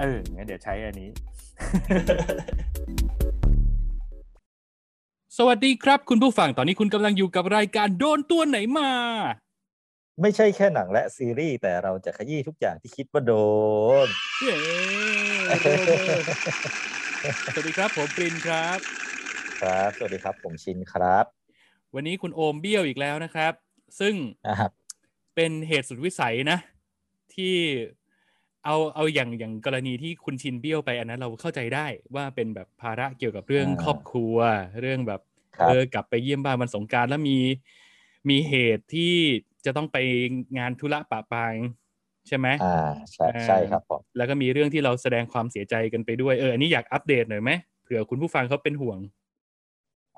เอองั้นเดี๋ยวใช้อันนี้ สวัสดีครับ คุณผู้ฟังตอนนี้คุณกำลังอยู่กับรายการโดนตัวไหนมา ไม่ใช่แค่หนังและซีรีส์ แต่เราจะขยี้ทุกอย่างที่คิดว่าโดน เย้สวัสดีครับ ผมปรินครับ ครับ สวัสดีครับ ผมชินครับ วันนี้คุณโอมเบี้ยวอีกแล้วนะครับ ซึ่งนะครับเป็นเหตุสุดวิสัยนะ ที่ เอาเอาอย่างอย่างกรณีที่คุณชินเบี้ยวไปอันนั้นเราเข้าใจได้ว่าเป็นแบบภาระเกี่ยวกับเรื่องอ่าครอบครัว เรื่องแบบครับเออกลับไปเยี่ยมบ้านวันสงกรารแล้วมีมีเหตุที่จะต้องไปงานธุระปะปางใช่ไหมอ่าใช่อ่าใช่ครับผมแล้วก็มีเรื่องที่เราแสดงความเสียใจกันไปด้วยเอออันนี้อยากอัปเดตหน่อยไหมเผื่อคุณผู้ฟังเขาเป็นห่วง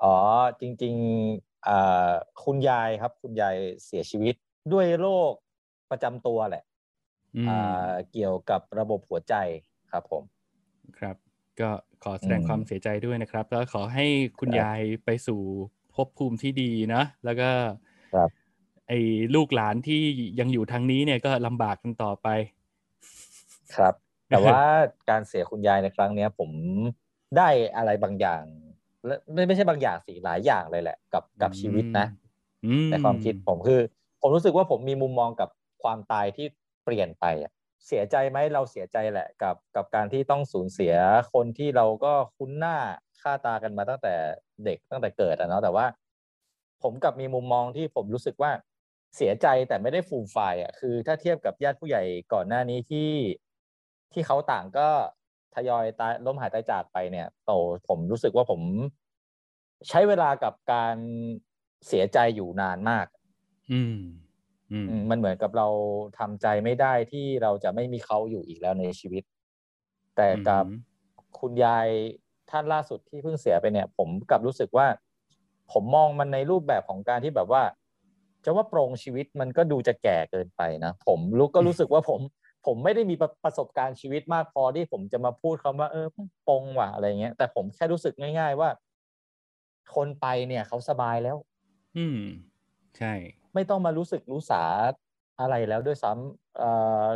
อ๋อจริงๆอ่าคุณยายครับ คุณยายเสียชีวิตด้วยโรคประจำตัวแหละอืมอ่า เกี่ยวกับระบบหัวใจครับผมครับ ก็ขอแสดงอืมความเสียใจด้วยนะครับ แล้วขอให้คุณครับยายไปสู่ภพภูมิที่ดีนะ แล้วก็ครับไอ้ลูกหลานที่ยังอยู่ทางนี้เนี่ยก็ลำบากกันต่อไป ครับ แต่ว่าการเสียคุณยายในครั้งเนี้ยผมได้อะไรบางอย่างและไม่ไม่ใช่บางอย่างสิหลายอย่างเลยแหละ กับกับชีวิตนะอืมในความคิดผมคือ ผมรู้สึกว่าผมมีมุมมองกับความตายที่ เปลี่ยนไปอะเสียใจไหมเราเสียใจแหละกับกับการที่ต้องสูญเสียคนที่เราก็คุ้นหน้าค่าตากันมาตั้งแต่เด็กตั้งแต่เกิดอะเนาะแต่ว่า ผมกับมีมุมมองที่ผมรู้สึกว่าเสียใจแต่ไม่ได้ฟูมไฟอะคือ ถ้าเทียบกับญาติผู้ใหญ่ก่อนหน้านี้ที่ที่เขาต่างก็ทยอยตายล้มหายตายจากไปเนี่ยโตผมรู้สึกว่าผมใช้เวลากับการเสียใจอยู่นานมาก อืม มอืมมันเหมือนกับเราทำใจไม่ได้ที่เราจะไม่มีเขาอยู่อีกแล้วในชีวิต แต่กับอืมคุณยายท่านล่าสุดที่เพิ่งเสียไปเนี่ย ผมกลับรู้สึกว่า ผมมองมันในรูปแบบของการที่แบบว่า จะว่าโปรงชีวิตมันก็ดูจะแก่เกินไปนะผมรู้ก็รู้สึกว่าผมผมไม่ได้มีประประสบการณ์ชีวิตมากพอที่ผมจะมาพูดคำว่า เออปรงว่ะอะไรเงี้ย แต่ผมแค่รู้สึกง่าย ๆ ว่า คนไปเนี่ยเขาสบายแล้ว อืม ใช่ ไม่ต้องมารู้สึกรู้สาอะไรแล้วด้วยซ้ำเอ่อ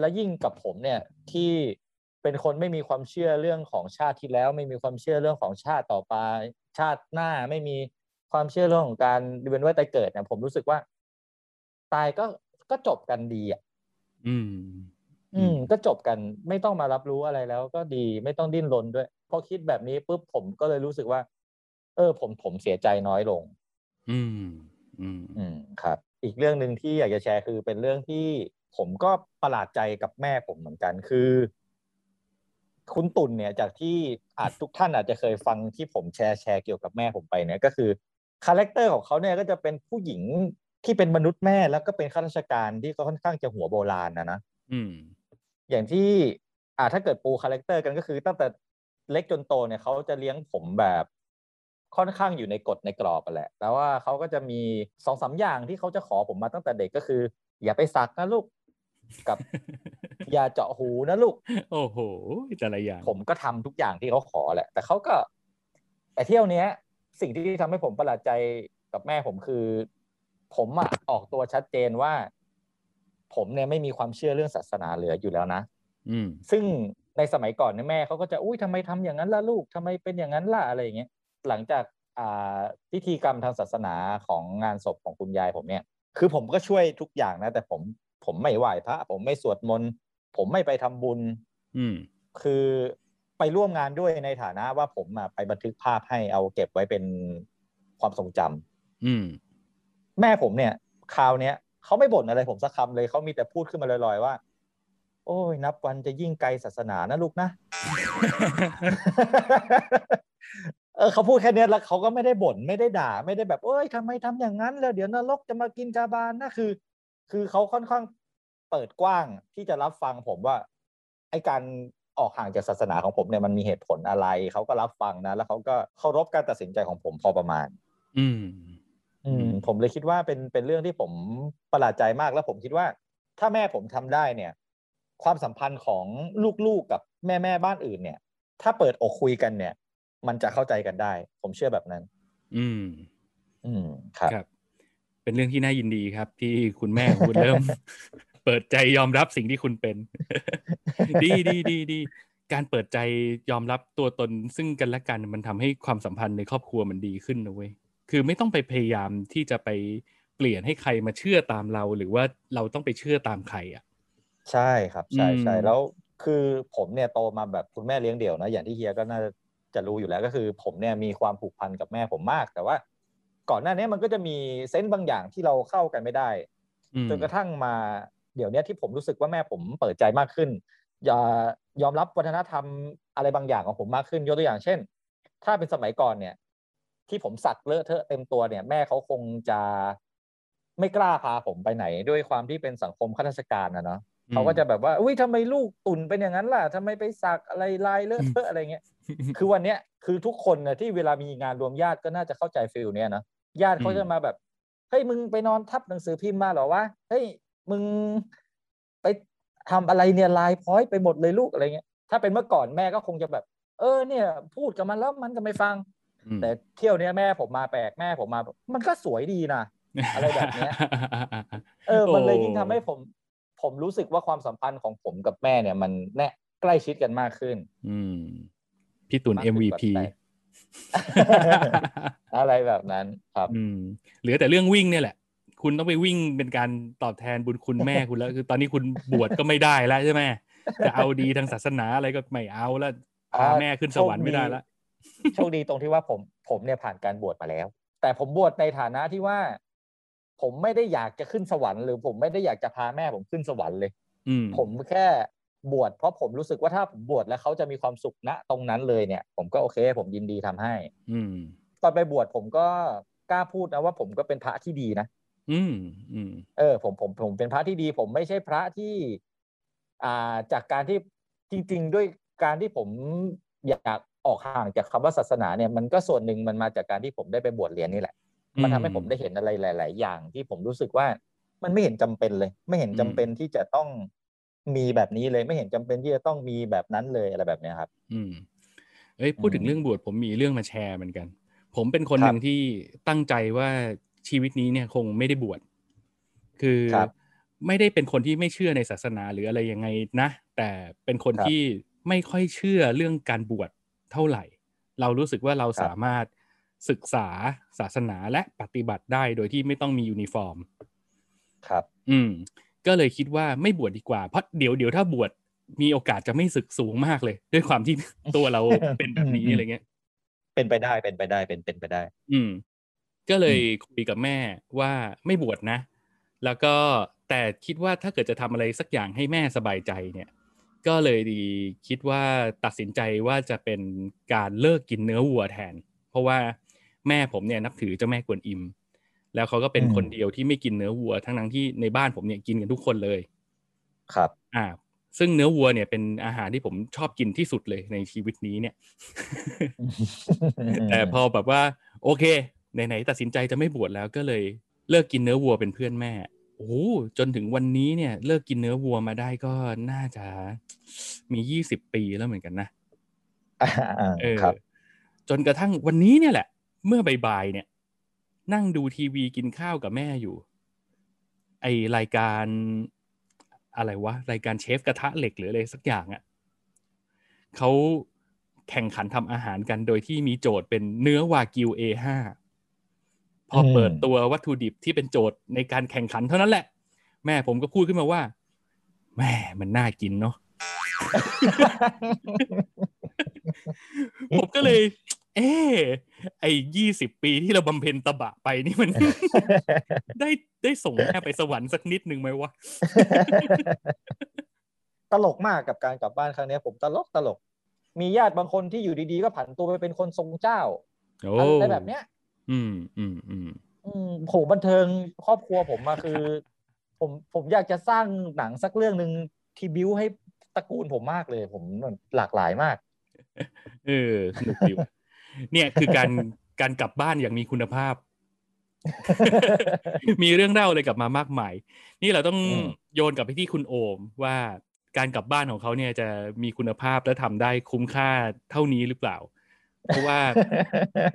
และยิ่งกับผมเนี่ยที่เป็นคนไม่มีความเชื่อเรื่องของชาติที่แล้ว ไม่มีความเชื่อเรื่องของชาติต่อไปชาติหน้าไม่มีความเชื่อเรื่องของการเวียนว่ายตายเกิดเนี่ยผมรู้สึกว่า ตายก็ก็จบกันดีอะอืม อืม ก็จบกันไม่ต้องมารับรู้อะไรแล้ว ก็ดีไม่ต้องดิ้นรนด้วยพอคิดแบบนี้ปุ๊บผมก็เลยรู้สึกว่า เออ ผมผมเสียใจน้อยลง อืม อืมอืมครับ อีกเรื่องหนึ่งที่อยากจะแชร์คือเป็นเรื่องที่ผมก็ประหลาดใจกับแม่ผมเหมือนกันคือ คุณตุ่นเนี่ยจากที่อาจทุกท่านอาจจะเคยฟังที่ผมแชร์แชร์เกี่ยวกับแม่ผมไปเนี่ยก็คือ character ของเขาเนี่ยก็จะเป็นผู้หญิงที่เป็นมนุษย์แม่แล้วก็เป็นข้าราชการที่ก็ค่อนข้างจะหัวโบราณนะนะอืมอย่างที่อ่าถ้าเกิดปู character กันก็คือตั้งแต่เล็กจนโตเนี่ยเขาจะเลี้ยงผมแบบ ค่อนข้างอยู่ในกฎในกรอบอะแหละแล้วว่าเขาก็จะมีสองสามอย่างที่เขาจะขอผมมาตั้งแต่เด็กก็คือ อย่าไปสักนะลูกกับอย่าเจาะหูนะลูก โอ้โหแต่ละอย่าง ผมก็ทำทุกอย่างที่เขาขอแหละ แต่เขาก็แต่เที่ยวเนี้ย สิ่งที่ทำให้ผมประหลาดใจกับแม่ผมคือ ผมอะออกตัวชัดเจนว่า ผมเนี่ยไม่มีความเชื่อเรื่องศาสนาเหลืออยู่แล้วนะอืมซึ่งในสมัยก่อนเนี่ยแม่เขาก็จะอุ้ยทำไมทำอย่างนั้นล่ะลูกทำไมเป็นอย่างนั้นล่ะอะไรอย่างเงี้ยหลังจากอ่า พิธีกรรมทางศาสนาของงานศพของคุณยายผมเนี่ย คือผมก็ช่วยทุกอย่างนะ แต่ผมผมไม่ไหว้พระผมไม่สวดมนต์ผมไม่ไปทำบุญ อืม คือไปร่วมงานด้วยในฐานะว่าผมอะไปบันทึกภาพให้เอาเก็บไว้เป็นความทรงจำอืม แม่ผมเนี่ยคราวเนี้ยเขาไม่บ่นอะไรผมสักคำเลยเขามีแต่พูดขึ้นมาลอยๆว่า โอ้ยนับวันจะยิ่งไกลศาสนานะลูกนะ เออเขาพูดแค่เนี้ยแล้วเขาก็ไม่ได้บ่นไม่ได้ด่าไม่ได้แบบเอ้ยทำไมทำอย่างนั้น แล้วเดี๋ยวนรกจะมากินกาบานนะคือ คือเขาค่อนข้างเปิดกว้างที่จะรับฟังผมว่า ไอการออกห่างจากศาสนาของผมเนี่ยมันมีเหตุผลอะไรเขาก็รับฟังนะ แล้วเขาก็เคารพการตัดสินใจของผมพอประมาณ อืม อืม ผมเลยคิดว่าเป็นเป็นเรื่องที่ผมประหลาดใจมากแล้วผมคิดว่า ถ้าแม่ผมทำได้เนี่ย ความสัมพันธ์ของลูกๆกับแม่แม่บ้านอื่นเนี่ย ถ้าเปิดอกคุยกันเนี่ย มันจะเข้าใจกันได้ ผมเชื่อแบบนั้น อืม อืมครับครับเป็นเรื่องที่น่ายินดีครับ ที่คุณแม่ของคุณเริ่ม เปิดใจยอมรับสิ่งที่คุณเป็น ดีดีดีดีการเปิดใจยอมรับตัวตนซึ่งกันและกันมันทำให้ความสัมพันธ์ในครอบครัวมันดีขึ้นนะเว้ยคือไม่ต้องไปพยายามที่จะไปเปลี่ยนให้ใครมาเชื่อตามเรา หรือว่าเราต้องไปเชื่อตามใครอะ ใช่ครับ ใช่ใช่อืมแล้วคือผมเนี่ยโตมาแบบคุณแม่เลี้ยงเดี่ยวนะอย่างที่เฮียก็น่าจะ รู้อยู่แล้วก็คือผมเนี่ยมีความผูกพันกับแม่ผมมาก แต่ว่า ก่อนหน้านี้มันก็จะมีเซนต์บางอย่างที่เราเข้ากันไม่ได้อืมจนกระทั่งมาเดี๋ยวเนี้ยที่ผมรู้สึกว่าแม่ผมเปิดใจมากขึ้นอย่ายอมรับวัฒนธรรมอะไรบางอย่างของผมมากขึ้นยกตัวอย่างเช่น ถ้าเป็นสมัยก่อนเนี่ย ที่ผมสักเลอะเทอะเต็มตัวเนี่ย แม่เขาคงจะไม่กล้าพาผมไปไหน ด้วยความที่เป็นสังคมข้าราชการนะเนาะเขาก็จะแบบว่าอุ้ยทำไมลูกตุ่นเป็นอย่างนั้นล่ะทำไมไปสักอะไรลายเลอะเทอะอะไรเงี้ย คือวันเนี้ยคือทุกคนนะที่เวลามีงานรวมญาติก็น่าจะเข้าใจฟิลเนี้ยนะญาติเขาอืมจะมาแบบเฮ้ยมึงไปนอนทับหนังสือพิมพ์มาเหรอวะเฮ้ยมึงไปทำอะไรเนี่ยลายพร้อยไปหมดเลยลูกอะไรเงี้ยถ้าเป็นเมื่อก่อนแม่ก็คงจะแบบ เออเนี่ย พูดกับมันแล้วมันก็ไม่ฟังอืมแต่เที่ยวเนี้ยแม่ผมมาแปลกแม่ผมมาแบบมันก็สวยดีนะอะไรแบบเนี้ยเออมันเลยยิ่งทำให้ผม ผมรู้สึกว่าความสัมพันธ์ของผมกับแม่เนี่ย มันแน่ใกล้ชิดกันมากขึ้น อืม พี่ตุนมากขึ้น MVP แบบอะไรแบบนั้นครับอืมเหลือแต่เรื่องวิ่งเนี่ยแหละ คุณต้องไปวิ่งเป็นการตอบแทนบุญคุณแม่คุณแล้ว คือตอนนี้คุณบวชก็ไม่ได้แล้วใช่ไหมจะเอาดีทางศาสนาอะไรก็ไม่เอาแล้วพาแม่ขึ้นสวรรค์ไม่ได้แล้วโชคดีตรงที่ว่าผมผมเนี่ยผ่านการบวชมาแล้ว แต่ผมบวชในฐานะที่ว่า ผมไม่ได้อยากจะขึ้นสวรรค์หรือผมไม่ได้อยากจะพาแม่ผมขึ้นสวรรค์เลยอืมผมแค่ บวชเพราะผมรู้สึกว่าถ้าผมบวชแล้วเขาจะมีความสุขณตรงนั้นเลยเนี่ย ผมก็โอเค ผมยินดีทำให้ อืมตอนไปบวชผมก็กล้าพูดนะว่าผมก็เป็นพระที่ดีนะอืมอืมเออ ผมผมผมเป็นพระที่ดี ผมไม่ใช่พระที่ อ่าจากการที่จริง ๆ ด้วยการที่ผมอยากออกห่างจากคำว่าศาสนาเนี่ยมันก็ส่วนหนึ่งมันมาจากการที่ผมได้ไปบวชเรียนนี่แหละ มันทำให้ผมได้เห็นอะไรหลาย ๆ อย่างที่ผมรู้สึกว่ามันไม่เห็นจำเป็นเลย ไม่เห็นจำเป็นที่จะต้อง มีแบบนี้เลยไม่เห็นจำเป็นที่จะต้องมีแบบนั้นเลยอะไรแบบเนี้ยครับ อืมเอ้ยพูดถึงอืมเรื่องบวชผมมีเรื่องมาแชร์เหมือนกัน ผมเป็นคนครับหนึ่งที่ตั้งใจว่าชีวิตนี้เนี่ยคงไม่ได้บวชคือครับไม่ได้เป็นคนที่ไม่เชื่อในศาสนาหรืออะไรยังไงนะ แต่เป็นคนครับที่ไม่ค่อยเชื่อเรื่องการบวชเท่าไหร่ เรารู้สึกว่าเราครับสามารถศึกษาศาสนาและปฏิบัติได้โดยที่ไม่ต้องมียูนิฟอร์ม ครับ อืม ก็เลยคิดว่าไม่บวชดีกว่าเพราะเดี๋ยวเดี๋ยวถ้าบวชมีโอกาสจะไม่สึกสูงมากเลย ด้วยความที่ตัวเราเป็นแบบนี้อืมอะไรเงี้ย เป็นไปได้เป็นไปได้เป็นเป็นไปได้ อืม ก็เลยคุยกับแม่ว่าไม่บวชนะ แล้วก็แต่คิดว่าถ้าเกิดจะทำอะไรสักอย่างให้แม่สบายใจเนี่ย ก็เลยดีคิดว่าตัดสินใจว่าจะเป็นการเลิกกินเนื้อวัวแทน เพราะว่าแม่ผมเนี่ยนับถือเจ้าแม่กวนอิม แล้วเขาก็เป็นอืมคนเดียวที่ไม่กินเนื้อวัว ทั้งนั้นที่ในบ้านผมเนี่ยกินกันทุกคนเลย ครับ อ่า ซึ่งเนื้อวัวเนี่ยเป็นอาหารที่ผมชอบกินที่สุดเลยในชีวิตนี้เนี่ย แต่พอแบบว่า โอเคไหนๆตัดสินใจจะไม่บวชแล้วก็เลยเลิกกินเนื้อวัวเป็นเพื่อนแม่โอ้โหจนถึงวันนี้เนี่ย เลิกกินเนื้อวัวมาได้ก็น่าจะมียี่สิบปีแล้วเหมือนกันนะอ่าเออครับจนกระทั่งวันนี้เนี่ยแหละ เมื่อบ่ายๆเนี่ย นั่งดูทีวีกินข้าวกับแม่อยู่ ไอรายการอะไรวะ รายการเชฟกระทะเหล็กหรืออะไรสักอย่างอะ่ะเขาแข่งขันทำอาหารกันโดยที่มีโจทย์เป็นเนื้อวากิว A5 พอเปิดตัววัตถุดิบที่เป็นโจทย์ในการแข่งขันเท่านั้นแหละ แม่ผมก็พูดขึ้นมาว่า แม่มันน่ากินเนาะผมก็เลย เออ ไอ้ยี่สิบปีที่เราบำเพ็ญตบะไปนี่มัน ได้ได้ส่งแม่ไปสวรรค์สักนิดนึงไหมวะ ตลกมากกับการกลับบ้านครั้งเนี้ยผมตลกตลก มีญาติบางคนที่อยู่ดีๆ ก็ผันตัวไปเป็นคนทรงเจ้าโอ้อะไรแบบเนี้ย อืมอืมอืมอืมโหบันเทิงครอบครัวผมมาคือ ผมผมอยากจะสร้างหนังสักเรื่องหนึ่งที่บิวให้ตระกูลผมมากเลย ผมหลากหลายมากเออสนุกดีว่ะ เนี่ยคือการการกลับบ้านอย่างมีคุณภาพ มีเรื่องเล่าอะไรกลับมามากมาย นี่เราต้องอืมโยนกลับไปที่คุณโอมว่าการกลับบ้านของเขาเนี่ยจะมีคุณภาพและทำได้คุ้มค่าเท่านี้หรือเปล่า เพราะว่า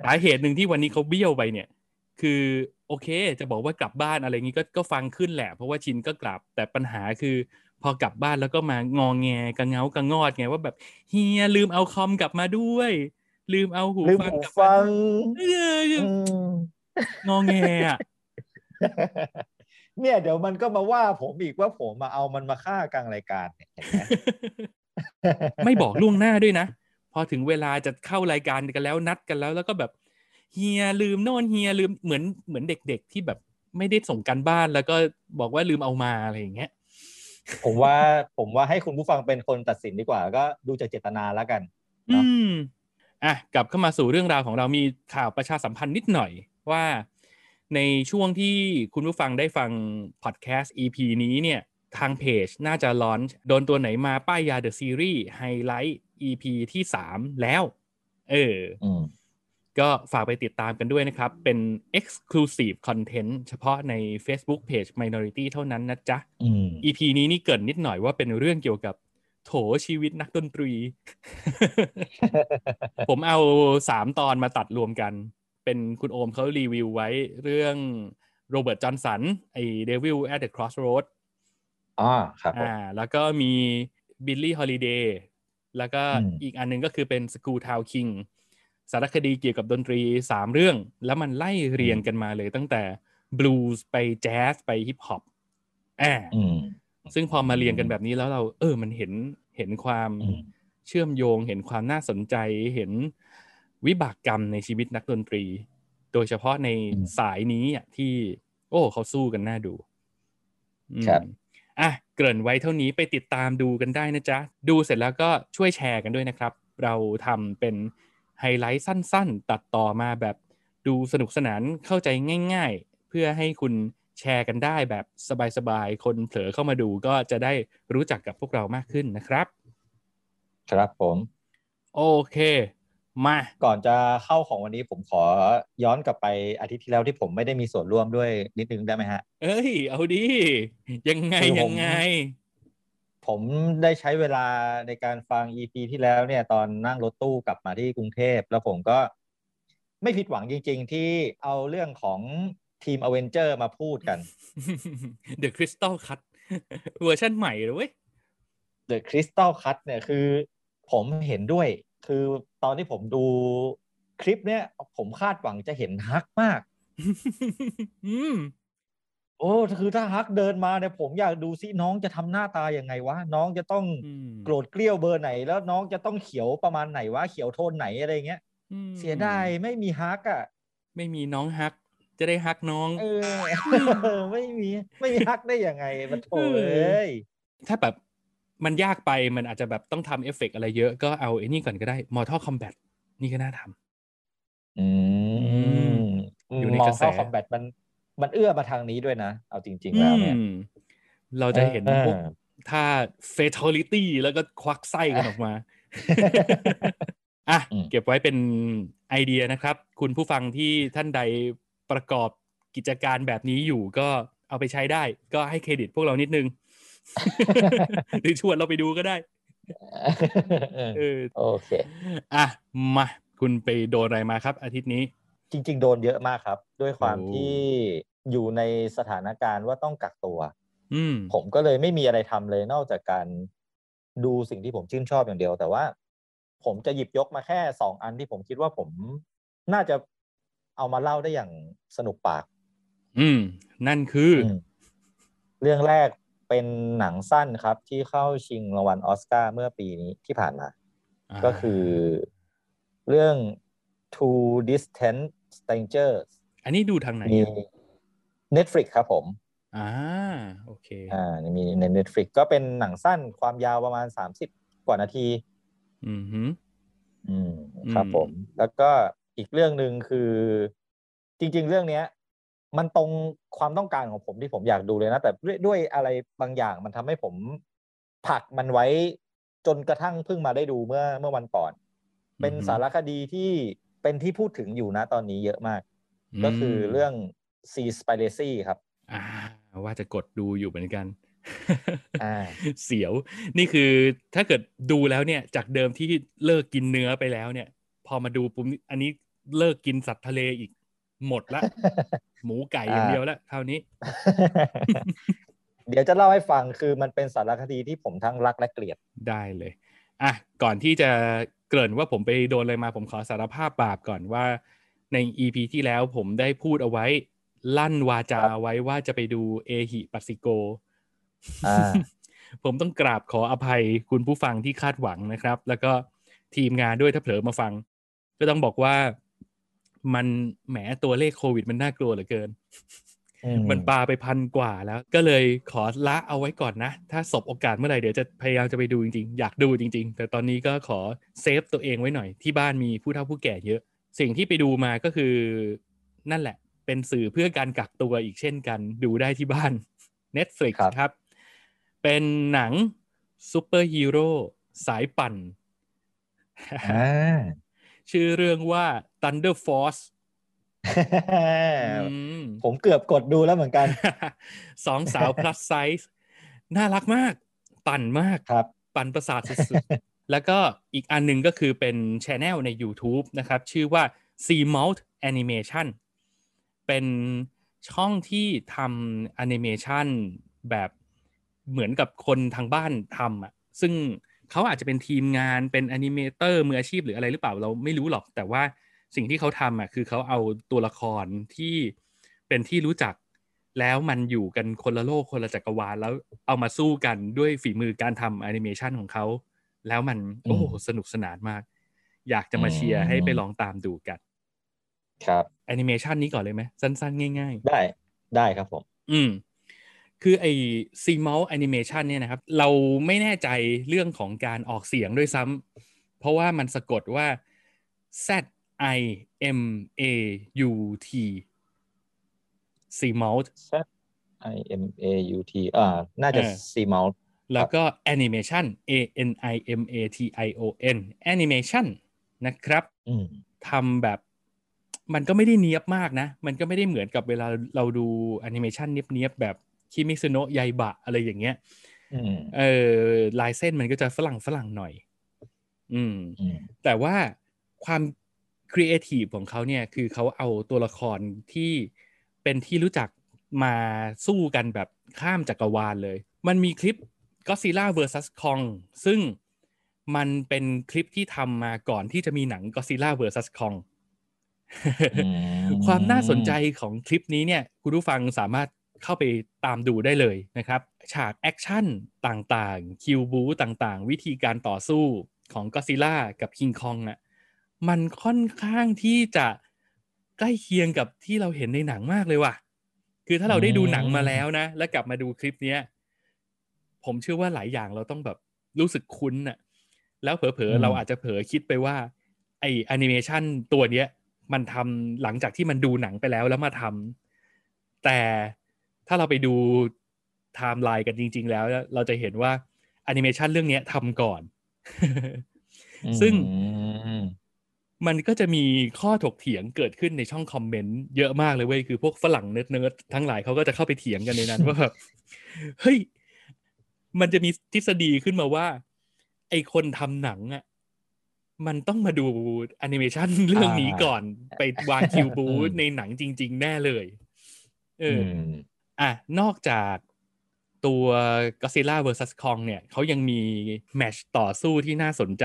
สาเหตุหนึ่งที่วันนี้เขาเบี้ยวไปเนี่ย คือโอเค จะบอกว่ากลับบ้านอะไรงี้ก็ก็ฟังขึ้นแหละ เพราะว่าชินก็กลับแต่ปัญหาคือพอกลับบ้านแล้วก็มางองแงกระเงากระงอดไงว่าแบบเฮียลืมเอาคอมกลับมาด้วย ลืมเอาหูลืมฟังหูกลับมาฟังเอออืมงอแงอะเนี่ยเดี๋ยวมันก็มาว่าผมอีกว่าผมมาเอามันมาฆ่ากลางรายการเนี่ยเห็นไหมไม่บอกล่วงหน้าด้วยนะ พอถึงเวลาจะเข้ารายการกันแล้วนัดกันแล้วแล้วก็แบบเฮียลืมโน่นเฮียลืมเหมือนเหมือนเด็กๆที่แบบไม่ได้ส่งกันบ้านแล้วก็บอกว่าลืมเอามาอะไรอย่างเงี้ยผมว่าผมว่าให้คุณผู้ฟังเป็นคนตัดสินดีกว่า ก็ดูจากเจตนาแล้วกันอืม อะกลับเข้ามาสู่เรื่องราวของเรามีข่าวประชาสัมพันธ์นิดหน่อยว่าในช่วงที่คุณผู้ฟังได้ฟังพอดแคสต์ EP นี้เนี่ยทางเพจน่าจะลอนโดนตัวไหนมาป้ายยาเดอะซีรีส์ไฮไลท์ EP ที่3แล้ว เอออืมก็ฝากไปติดตามกันด้วยนะครับ เป็น Exclusive Content เฉพาะใน Facebook Page Minority เท่านั้นนะจ๊ะอืม EP นี้นี่เกรินนิดหน่อยว่าเป็นเรื่องเกี่ยวกับ โถชีวิตนักดนตรี ผมเอาสามตอนมาตัดรวมกัน เป็นคุณโอมเขารีวิวไว้เรื่องโรเบิร์ตจอห์นสันไอ้ Devil at the Crossroad อ๋อครับผมอ่า แล้วก็มีบิลลี่ฮอลิเดย์แล้วก็อืมอีกอันหนึ่งก็คือเป็น School Town King สารคดีเกี่ยวกับดนตรีสามเรื่อง แล้วมันไล่เรียงกันมาเลยตั้งแต่บลูส์ไปแจ๊สไปฮิปฮอปอ่าอืม ซึ่งพอมาเรียงกันแบบนี้แล้วเรา เออ มันเห็นเห็นความอืมเชื่อมโยง เห็นความน่าสนใจ เห็นวิบากกรรมในชีวิตนักดนตรี โดยเฉพาะในสายนี้อะที่ โอ้เขาสู้กันน่าดูอืมครับอะเกริ่นไว้เท่านี้ไปติดตามดูกันได้นะจ๊ะ ดูเสร็จแล้วก็ช่วยแชร์กันด้วยนะครับ เราทำเป็นไฮไลท์สั้น ๆ ตัดต่อมาแบบดูสนุกสนานเข้าใจง่าย ๆ เพื่อให้คุณ แชร์กันได้แบบสบายๆ คนเผลอเข้ามาดูก็จะได้รู้จักกับพวกเรามากขึ้นนะครับ ครับผม โอเค มาก่อนจะเข้าของวันนี้ผมขอย้อนกลับไปอาทิตย์ที่แล้วที่ผมไม่ได้มีส่วนร่วมด้วยนิดนึงได้ไหมฮะ เอ้ย เอาดิยังไงคือผมยังไง ผมได้ใช้เวลาในการฟัง EP ที่แล้วเนี่ยตอนนั่งรถตู้กลับมาที่กรุงเทพแล้วผมก็ไม่ผิดหวังจริง ๆ ที่เอาเรื่องของ ทีมอเวนเจอร์มาพูดกัน The Crystal Cut เวอร์ชันใหม่เลยเว้ย The Crystal Cut เนี่ยคือผมเห็นด้วย คือตอนที่ผมดูคลิปเนี่ย ผมคาดหวังจะเห็นฮักมากอืมโอ้คือถ้าฮักเดินมาเนี่ยผมอยากดูซิน้องจะทำหน้าตายังไงวะ น้องจะต้องอืมโกรธเกลี้ยวเบอร์ไหน แล้วน้องจะต้องเขียวประมาณไหนวะเขียวโทนไหนอะไรเงี้ยอืมเสียดายไม่มีฮักอะ ไม่มีน้องฮัก จะได้ฮักน้อง เออ ไม่มี ไม่มีฮักได้ยังไงมันโถเออเอ้ยถ้าแบบมันยากไปมันอาจจะแบบต้องทำเอฟเฟกต์อะไรเยอะก็เอาไอ้นี่ก่อนก็ได้ Mortal Kombat นี่ก็น่าทำอืมอยู่ในมอกงระแสเข้าคอมแบทมันมันเอื้อมาทางนี้ด้วยนะ เอาจริง ๆ แล้วเนี่ยอืมเราจะเห็นเออพวกท่า fatality แล้วก็ควักไส้กันออกมา อะอืมเก็บไว้เป็นไอเดียนะครับ คุณผู้ฟังที่ท่านใด ประกอบกิจการแบบนี้อยู่ก็เอาไปใช้ได้ ก็ให้เครดิตพวกเรานิดนึง หรือชวนเราไปดูก็ได้เออโอเค อะ มา คุณไปโดนอะไรมาครับ อาทิตย์นี้ จริง ๆ โดนเยอะมากครับ ด้วยความโอ้ที่อยู่ในสถานการณ์ว่าต้องกักตัว อืมผมก็เลยไม่มีอะไรทำเลยนอกจากการดูสิ่งที่ผมชื่นชอบอย่างเดียว แต่ว่า ผมจะหยิบยกมาแค่สองอันที่ผมคิดว่าผมน่าจะ เอามาเล่าได้อย่างสนุกปาก อืม นั่นคืออืมเรื่องแรกเป็นหนังสั้นครับ ที่เข้าชิงรางวัลออสการ์เมื่อปีนี้ที่ผ่านมาอ่าก็คือเรื่อง Two Distant Strangers อันนี้ดูทางไหนมีอะ Netflix ครับผม อ่า โอเค อ่า มีใน Netflix ก็เป็นหนังสั้นความยาวประมาณ30กว่านาที อืมฮึอืม ครับอืมผม แล้วก็ อีกเรื่องหนึ่งคือ จริง ๆ เรื่องเนี้ย มันตรงความต้องการของผมที่ผมอยากดูเลยนะ แต่ด้วยด้วยอะไรบางอย่างมันทำให้ผมผลักมันไว้จนกระทั่งเพิ่งมาได้ดูเมื่อเมื่อวันก่อน เป็นอือฮึสารคดีที่เป็นที่พูดถึงอยู่นะตอนนี้เยอะมาก ก็คือเรื่อง Sea Spiracy ครับ อ่า ว่าจะกดดูอยู่เหมือนกันอ่าเสียว นี่คือถ้าเกิดดูแล้วเนี่ย จากเดิมที่เลิกกินเนื้อไปแล้วเนี่ย พอมาดูปุ๊บอันนี้ เลิกกินสัตว์ทะเลอีก หมดละ หมูไก่อย่างอ่าเดียวแล้วคราวนี้ เดี๋ยวจะเล่าให้ฟังคือมันเป็นสารคดีที่ผมทั้งรักและเกลียดได้เลยอะก่อนที่จะเกริ่นว่าผมไปโดนอะไรมาผมขอสารภาพบาปก่อนว่าใน EP ที่แล้วผมได้พูดเอาไว้ ลั่นวาจาครับไว้ว่าจะไปดูเอหิปัสสิโกอ่าผมต้องกราบขออภัยคุณผู้ฟังที่คาดหวังนะครับ แล้วก็ทีมงานด้วยถ้าเผลอมาฟัง ก็ต้องบอกว่า มันแหมตัวเลขโควิดมันน่ากลัวเหลือเกินอืมันปาไปพันกว่าแล้ว ก็เลยขอละเอาไว้ก่อนนะ ถ้าสบโอกาสเมื่อไหร่เดี๋ยวจะพยายามจะไปดูจริงๆ อยากดูจริง ๆ แต่ตอนนี้ก็ขอsave ตัวเองไว้หน่อย ที่บ้านมีผู้เฒ่าผู้แก่เยอะ สิ่งที่ไปดูมาก็คือนั่นแหละ เป็นสื่อเพื่อการกักตัวอีกเช่นกัน ดูได้ที่บ้าน Netflix ครับครับเป็นหนังซูเปอร์ฮีโร่สายปั่นอ่า ชื่อเรื่องว่า Thunder Force อืมผมเกือบกดดูแล้วเหมือนกัน สองสาว plus size น่ารักมาก ปั่นมากครับ ปั่นประสาทสุดๆ แล้วก็อีกอันหนึ่งก็คือเป็นช anel ใน YouTube นะครับ ชื่อว่า c m o u t Animation เป็นช่องที่ทำแอนิเมชันแบบเหมือนกับคนทางบ้านทำอะ ซึ่ง เขาอาจจะเป็นทีมงานเป็นแอนิเมเตอร์มืออาชีพหรืออะไรหรือเปล่าเราไม่รู้หรอก แต่ว่าสิ่งที่เขาทำอะคือเขาเอาตัวละครที่เป็นที่รู้จักแล้วมันอยู่กันคนละโลกคนละจักรวาลแล้วเอามาสู้กันด้วยฝีมือการทำแอนิเมชันของเขา แล้วมันโอ้โหสนุกสนานมาก อยากจะมาเชียร์ให้ไปลองตามดูกัน ครับแอนิเมชันนี้ก่อนเลยไหมสั้นๆ ง่ายได้ได้ครับผมๆอืม คือไอ้ซีม u ลแอนิเมชันเนี่ยนะครับ เราไม่แน่ใจเรื่องของการออกเสียงด้วยซ้ำเพราะว่ามันสะกดว่า Z I M A U T ซีม u l Z I M A U T อ่า น่าจะเออ C Mount แล้วก็ animation A N I M A T I O N animation นะครับอืมทำแบบมันก็ไม่ได้เนียบมากนะ มันก็ไม่ได้เหมือนกับเวลาเราดูแอนิเมชันเนียบๆแบบ คิมิซุโนะไยบะอะไรอย่างเงี้ยอืมเออลายเส้นมันก็จะฝรั่งฝรั่งหน่อยอืมอืม แต่ว่าความครีเอทีฟของเขาเนี่ยคือเขาเอาตัวละครที่เป็นที่รู้จักมาสู้กันแบบข้ามจักรวาลเลย มันมีคลิป Godzilla vs Kong ซึ่งมันเป็นคลิปที่ทำมาก่อนที่จะมีหนัง Godzilla vs Kong อืมความน่าสนใจของคลิปนี้เนี่ย คุณผู้ฟังสามารถ เข้าไปตามดูได้เลยนะครับ ฉากแอคชั่นต่างๆ คิวบู๊ต่างๆ วิธีการต่อสู้ของก็อดซิลล่ากับคิงคองอะมันค่อนข้างที่จะใกล้เคียงกับที่เราเห็นในหนังมากเลยว่ะ คือถ้าเราได้ดูหนังมาแล้วนะ แล้วกลับมาดูคลิปเนี้ยผมเชื่อว่าหลายอย่างเราต้องแบบรู้สึกคุ้นน่ะแล้วเผลออืมๆเราอาจจะเผลอคิดไปว่า ไอ้แอนิเมชันตัวเนี้ย มันทำหลังจากที่มันดูหนังไปแล้วแล้วมาทำแต่ ถ้าเราไปดูไทม์ไลน์กันจริง ๆ แล้ว เราจะเห็นว่าแอนิเมชันเรื่องเนี้ยทำก่อน ซึ่งอืมมันก็จะมีข้อถกเถียงเกิดขึ้นในช่องคอมเมนต์เยอะมากเลยเว้ย คือพวกฝรั่งเนิร์ดๆทั้งหลายเขาก็จะเข้าไปเถียงกันในนั้นว่าแบบเฮ้ย มันจะมีทฤษฎีขึ้นมาว่า ไอ้คนทำหนังอะมันต้องมาดูแอนิเมชันเรื่องนี้ก่อนไปวางคิวบู๊อืมในหนังจริง ๆ แน่เลย เออื ออมอะนอกจากตัว Godzilla vs Kong เนี่ยเขายังมีแมตช์ต่อสู้ที่น่าสนใจ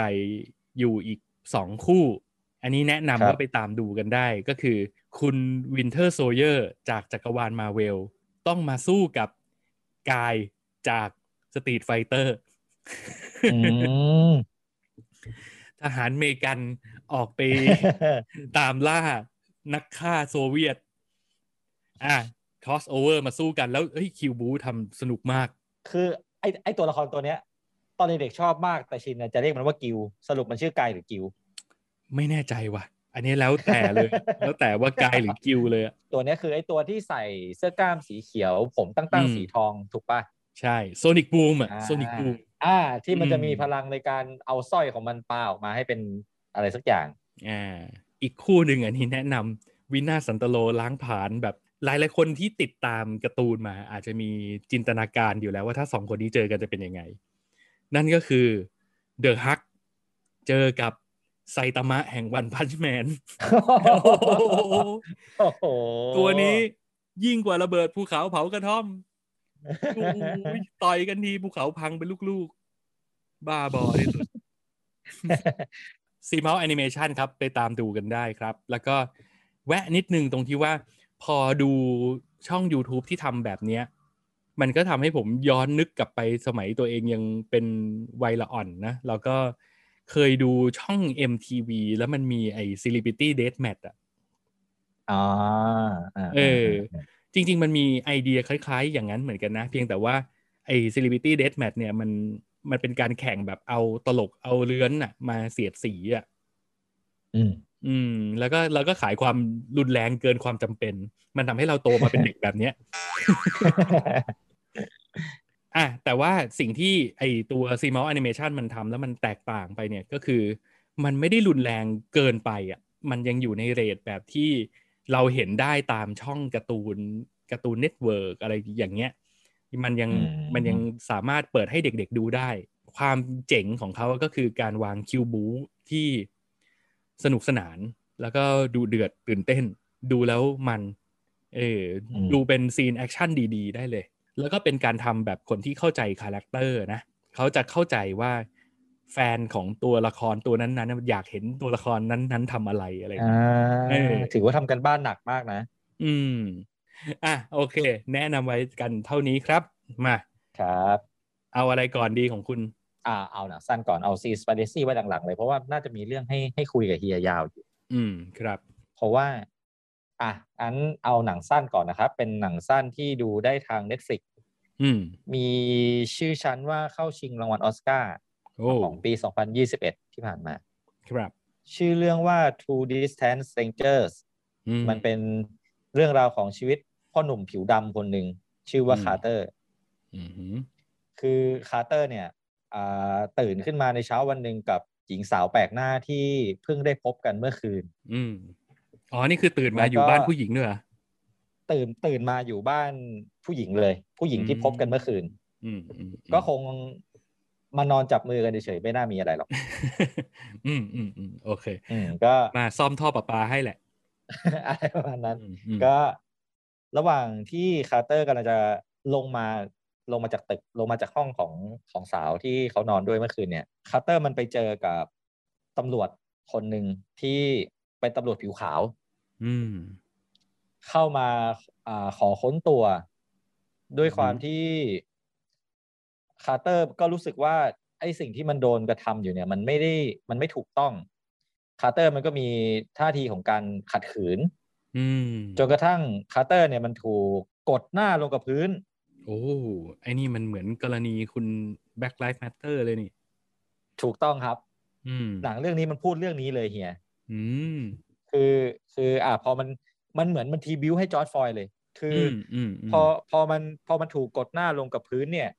อยู่อีกสองคู่ อันนี้แนะนำครับว่าไปตามดูกันได้ก็คือคุณ Winter Soldier จากจักรวาลมาเวลต้องมาสู้กับกายจากStreet Fighter อืมทหารเมกันออกไปตามล่านักฆ่าโซเวียต อะ crossover มาสู้กันแล้วเฮ้ยคิวบู๊ทำสนุกมาก คือไอ้ไอ้ตัวละครตัวเนี้ย ตอนเด็กๆชอบมากแต่ชินน่ะจะเรียกมันว่ากิว สรุปมันชื่อกายหรือกิว ไม่แน่ใจว่ะ อันนี้แล้วแต่เลย แล้วแต่ว่ากายหรือกิวเลยอะตัวเนี้ยคือไอ้ตัวที่ใส่เสื้อกล้ามสีเขียว ผมตั้งอืมๆสีทองถูกปะใช่ Sonic Boom อะอ่า Sonic Boomอ่า ที่มันจะอืมมีพลังในการเอาสร้อยของมันปาออกมาให้เป็นอะไรสักอย่างอ่าอีกคู่หนึ่งอันนี้แนะนำวินาศสันตโลล้างผลาญแบบ หลายหลายๆคนที่ติดตามการ์ตูนมา อาจจะมีจินตนาการอยู่แล้วว่าถ้าสองคนนี้เจอกันจะเป็นยังไง นั่นก็คือ The Hulk เจอกับไซตามะแห่ง One Punch Manโอ้โหตัวนี้ยิ่งกว่าระเบิดภูเขาเผากระท่อมโอ้ยต่อยกันทีภูเขาพังเป็นลูกๆ บ้าบอที่สุดซีเมาส์แอนิเมชันครับ ไปตามดูกันได้ครับ แล้วก็แวะนิดนึงตรงที่ว่า พอดูช่อง YouTube ที่ทำแบบเนี้ย มันก็ทำให้ผมย้อนนึกกลับไปสมัยตัวเองยังเป็นวัยละอ่อนนะ แล้วก็เคยดูช่อง MTV แล้วมันมีไอ้ Celebrity Deathmatch อะอ๋ออ่าเออ จริง ๆ มันมีไอเดียคล้าย ๆ อย่างนั้นเหมือนกันนะ เพียงแต่ว่าไอ้ Celebrity Deathmatch เนี่ยมันมันเป็นการแข่งแบบเอาตลกเอาเลื้อนน่ะ มาเสียดสีอะ อืม อืม แล้วก็แล้วก็ขายความรุนแรงเกินความจำเป็น มันทำให้เราโตมาเป็นเด็กแบบเนี้ยอะแต่ว่าสิ่งที่ไอ้ตัว c m o u Animation มันทำแล้วมันแตกต่างไปเนี่ยก็คือ มันไม่ได้รุนแรงเกินไปอะ มันยังอยู่ใน rate แบบที่เราเห็นได้ตามช่องการ์ตูน Cartoon Network อะไรอย่างเงี้ย มันยังอืมมันยังสามารถเปิดให้เด็กๆดูได้ ความเจ๋งของเขาก็คือการวางคิวบู๊ที่ สนุกสนาน แล้วก็ดูเดือดตื่นเต้น ดูแล้วมันเอออมดูเป็น scene action ดีๆ ได้เลย แล้วก็เป็นการทำแบบคนที่เข้าใจ character นะเขาจะเข้าใจว่าแฟนของตัวละครตัวนั้นๆอยากเห็นตัวละครนั้นๆทำอะไรอะไรอย่างอ่าเงี้ยเออถือว่าทำการบ้านหนักมากนะ อืม อะโอเค แนะนำไว้กันเท่านี้ครับ มา ครับ เอาอะไรก่อนดีของคุณ อ่าเอาหนังสั้นก่อนเอา Seaspiracy ไว้หลังๆเลยเพราะว่าน่าจะมีเรื่องให้ให้คุยกับเฮียยาวอยู่ อืมครับ เพราะว่า อะอันเอาหนังสั้นก่อนนะครับ เป็นหนังสั้นที่ดูได้ทาง Netflix อืมมีชื่อชั้นว่าเข้าชิงรางวัลออสการ์โอ้ของปี 2021 ที่ผ่านมา ครับ ชื่อเรื่องว่า Two Distant Strangers อืม มันเป็นเรื่องราวของชีวิตพ่อหนุ่มผิวดำคนหนึ่ง ชื่อว่าอืมคาร์เตอร์อืมหืมคือคาร์เตอร์เนี่ยอ่า ตื่นขึ้นมาในเช้าวันหนึ่งกับหญิงสาวแปลกหน้าที่เพิ่งได้พบกันเมื่อคืน อืมอ๋อ นี่คือตื่นมาแล้วก็อยู่บ้านผู้หญิงด้วยเหรอตื่นตื่นมาอยู่บ้านผู้หญิงเลย ผู้หญิงที่อืมพบกันเมื่อคืนอืมอืมก็คงมานอนจับมือกันเฉยๆไม่น่ามีอะไรหรอก อืมอืมอืมโอเค อืมก็มาซ่อมท่อประปาให้แหละอะไรประมาณนั้นอืมอืมก็ระหว่างที่คาร์เตอร์กำลังจะลงมา ลงมาจากตึกลงมาจากห้องของของสาวที่เขานอนด้วยเมื่อคืนเนี่ยคาร์เตอร์มันไปเจอกับตำรวจคนหนึ่งที่เป็นตำรวจผิวขาว อืม เข้ามาอาขอค้นตัว ด้วยความอืมที่คาร์เตอร์ก็รู้สึกว่า ไอ้สิ่งที่มันโดนกระทำอยู่เนี่ย มันไม่ได้มันไม่ถูกต้องคาร์เตอร์มันก็มีท่าทีของการขัดขืนอืมจนกระทั่งคาร์เตอร์เนี่ยมันถูกกดหน้าลงกับพื้น โอ้ไอ้นี่มันเหมือนกรณีคุณ Black Lives Matter เลยนี่ ถูกต้องครับ อืมหนังเรื่องนี้มันพูดเรื่องนี้เลยเฮียอืม คือคืออ่าพอมันมันเหมือนมัน tribute ให้ George Floyd เลย คือมออืมมพอพอมันพอมันถูกกดหน้าลงกับพื้นเนี่ย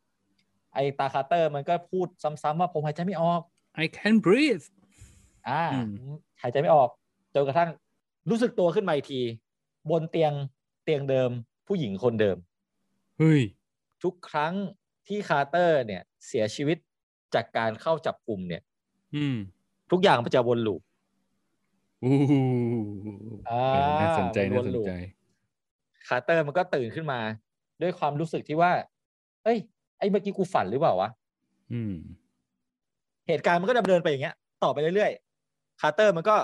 ไอตาคาร์เตอร์มันก็พูดซ้ำๆว่าผมหายใจไม่ออก I can breathe อ่าอืมหายใจไม่ออกจนกระทั่งรู้สึกตัวขึ้นมาอีกที บนเตียงเตียงเดิม ผู้หญิงคนเดิม เฮ้ย ทุกครั้งที่คาร์เตอร์เนี่ย เสียชีวิตจากการเข้าจับกลุ่มเนี่ย อืม ทุกอย่างมันจะวนลูปอู้หูอ่าเออน่าสนใจมันวน่านสนลูปใจ คาร์เตอร์มันก็ตื่นขึ้นมา ด้วยความรู้สึกที่ว่า เอ้ย ไอ้เมื่อกี้กูฝันหรือเปล่าวะอืม เหตุการณ์มันก็ดำเนินไปอย่างเงี้ย ต่อไปเรื่อยๆ คาร์เตอร์มันก็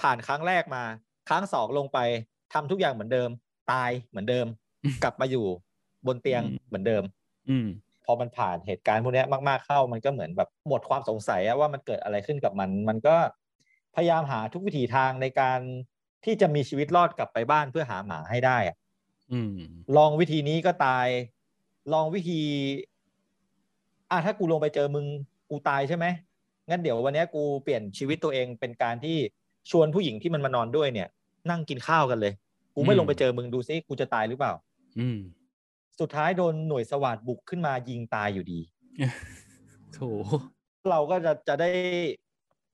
ผ่านครั้งแรกมา ครั้งสองลงไปทำทุกอย่างเหมือนเดิม ตายเหมือนเดิมอืมกลับมาอยู่ บนเตียงอืมเหมือนเดิม อืมพอมันผ่านเหตุการณ์พวกเนี้ยมากๆเข้า มันก็เหมือนแบบหมดความสงสัยอะว่ามันเกิดอะไรขึ้นกับมัน มันก็พยายามหาทุกวิถีทางในการที่จะมีชีวิตรอดกลับไปบ้านเพื่อหาหมาให้ได้อะอืมลองวิธีนี้ก็ตาย ลองวิธี อะถ้ากูลงไปเจอมึงกูตายใช่ไหมงั้นเดี๋ยววันเนี้ยกูเปลี่ยนชีวิตตัวเองเป็นการที่ชวนผู้หญิงที่มันมานอนด้วยเนี่ย นั่งกินข้าวกันเลย กูไม่อืมลงไปเจอมึงดูซิกูจะตายหรือเปล่า อืม สุดท้ายโดนหน่วยสวัสดบุกขึ้นมายิงตายอยู่ดีโถเราก็จะจะได้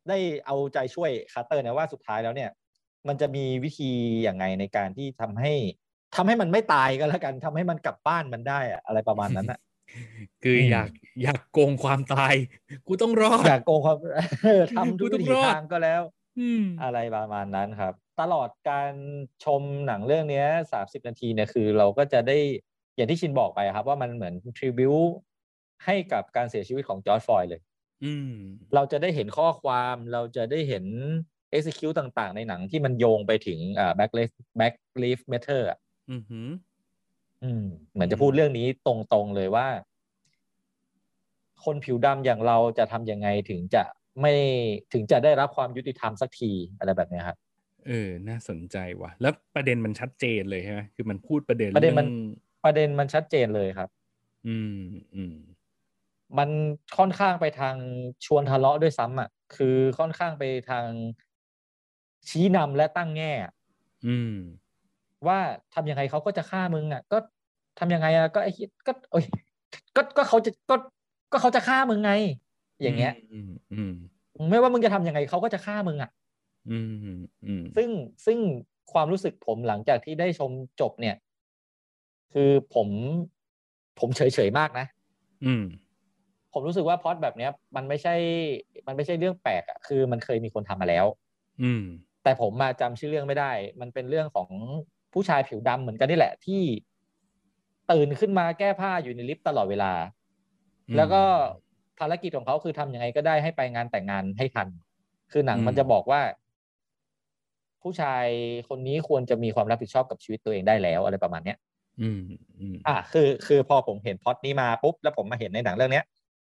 ได้เอาใจช่วยคาร์เตอร์นะว่าสุดท้ายแล้วเนี่ย มันจะมีวิธีอย่างไงในการที่ทำให้ทำให้มันไม่ตายก็แล้วกันทำให้มันกลับบ้านมันได้อะอะไรประมาณนั้นอะคืออมอยากอยากโกงความตาย กูต้องรอดอยากโกงความทำทุกกูต้วิองถีรอดทางก็แล้วอืมอะไรประมาณนั้นครับ ตลอดการชมหนังเรื่องเนี้สามสิบนาทีเนี่ยคือ เราก็จะได้ อย่างที่ชินบอกไปครับ ว่ามันเหมือนทริบิวให้กับการเสียชีวิตของจอร์จฟลอยด์เลยอืมเราจะได้เห็นข้อความเราจะได้เห็น execute ต่างๆ ในหนังที่มันโยงไปถึงอ่า back life back life matter อะอืมหืมอืม เหมือนจะพูดเรื่องนี้ตรงๆเลยว่า คนผิวดำอย่างเราจะทำยังไงถึงจะไม่ถึงจะได้รับความยุติธรรมสักทีอะไรแบบเนี้ยครับเออ น่าสนใจว่ะ แล้วประเด็นมันชัดเจนเลยใช่ไหมคือมันพูดประเด็นประเด็นมันอง ประเด็นมันชัดเจนเลยครับ อืมอืมมันค่อนข้างไปทางชวนทะเลาะด้วยซ้ำอะ คือค่อนข้างไปทางชี้นำและตั้งแง่ อืม ว่าทำยังไงเขาก็จะฆ่ามึงอะ ก็ทำยังไงอะก็ไอ้เหี้ยก็โอ้ยก็ก็เขาจะก็ก็เขาจะฆ่ามึงไง อย่างเงี้ย อืมอืมไม่ว่ามึงจะทำยังไงเขาก็จะฆ่ามึงอะ อืมอืมซึ่งซึ่งความรู้สึกผมหลังจากที่ได้ชมจบเนี่ย คือผมผมเฉยๆมากนะ อืม ผมรู้สึกว่าพล็อดแบบเนี้ย มันไม่ใช่ มันไม่ใช่เรื่องแปลกอะคือมันเคยมีคนทำมาแล้ว อืม แต่ผมมาจำชื่อเรื่องไม่ได้ มันเป็นเรื่องของผู้ชายผิวดำเหมือนกันนี่แหละ ที่ตื่นขึ้นมาแก้ผ้าอยู่ในลิฟต์ตลอดเวลาอืมแล้วก็ภารกิจของเขาคือทำยังไงก็ได้ให้ไปงานแต่งงานให้ทัน คือหนังอืมมันจะบอกว่า ผู้ชายคนนี้ควรจะมีความรับผิดชอบกับชีวิตตัวเองได้แล้วอะไรประมาณเนี้ย อืมอืมอะคือคือพอผมเห็นพล็อตนี้มาปุ๊บแล้วผมมาเห็นในหนังเรื่องเนี้ย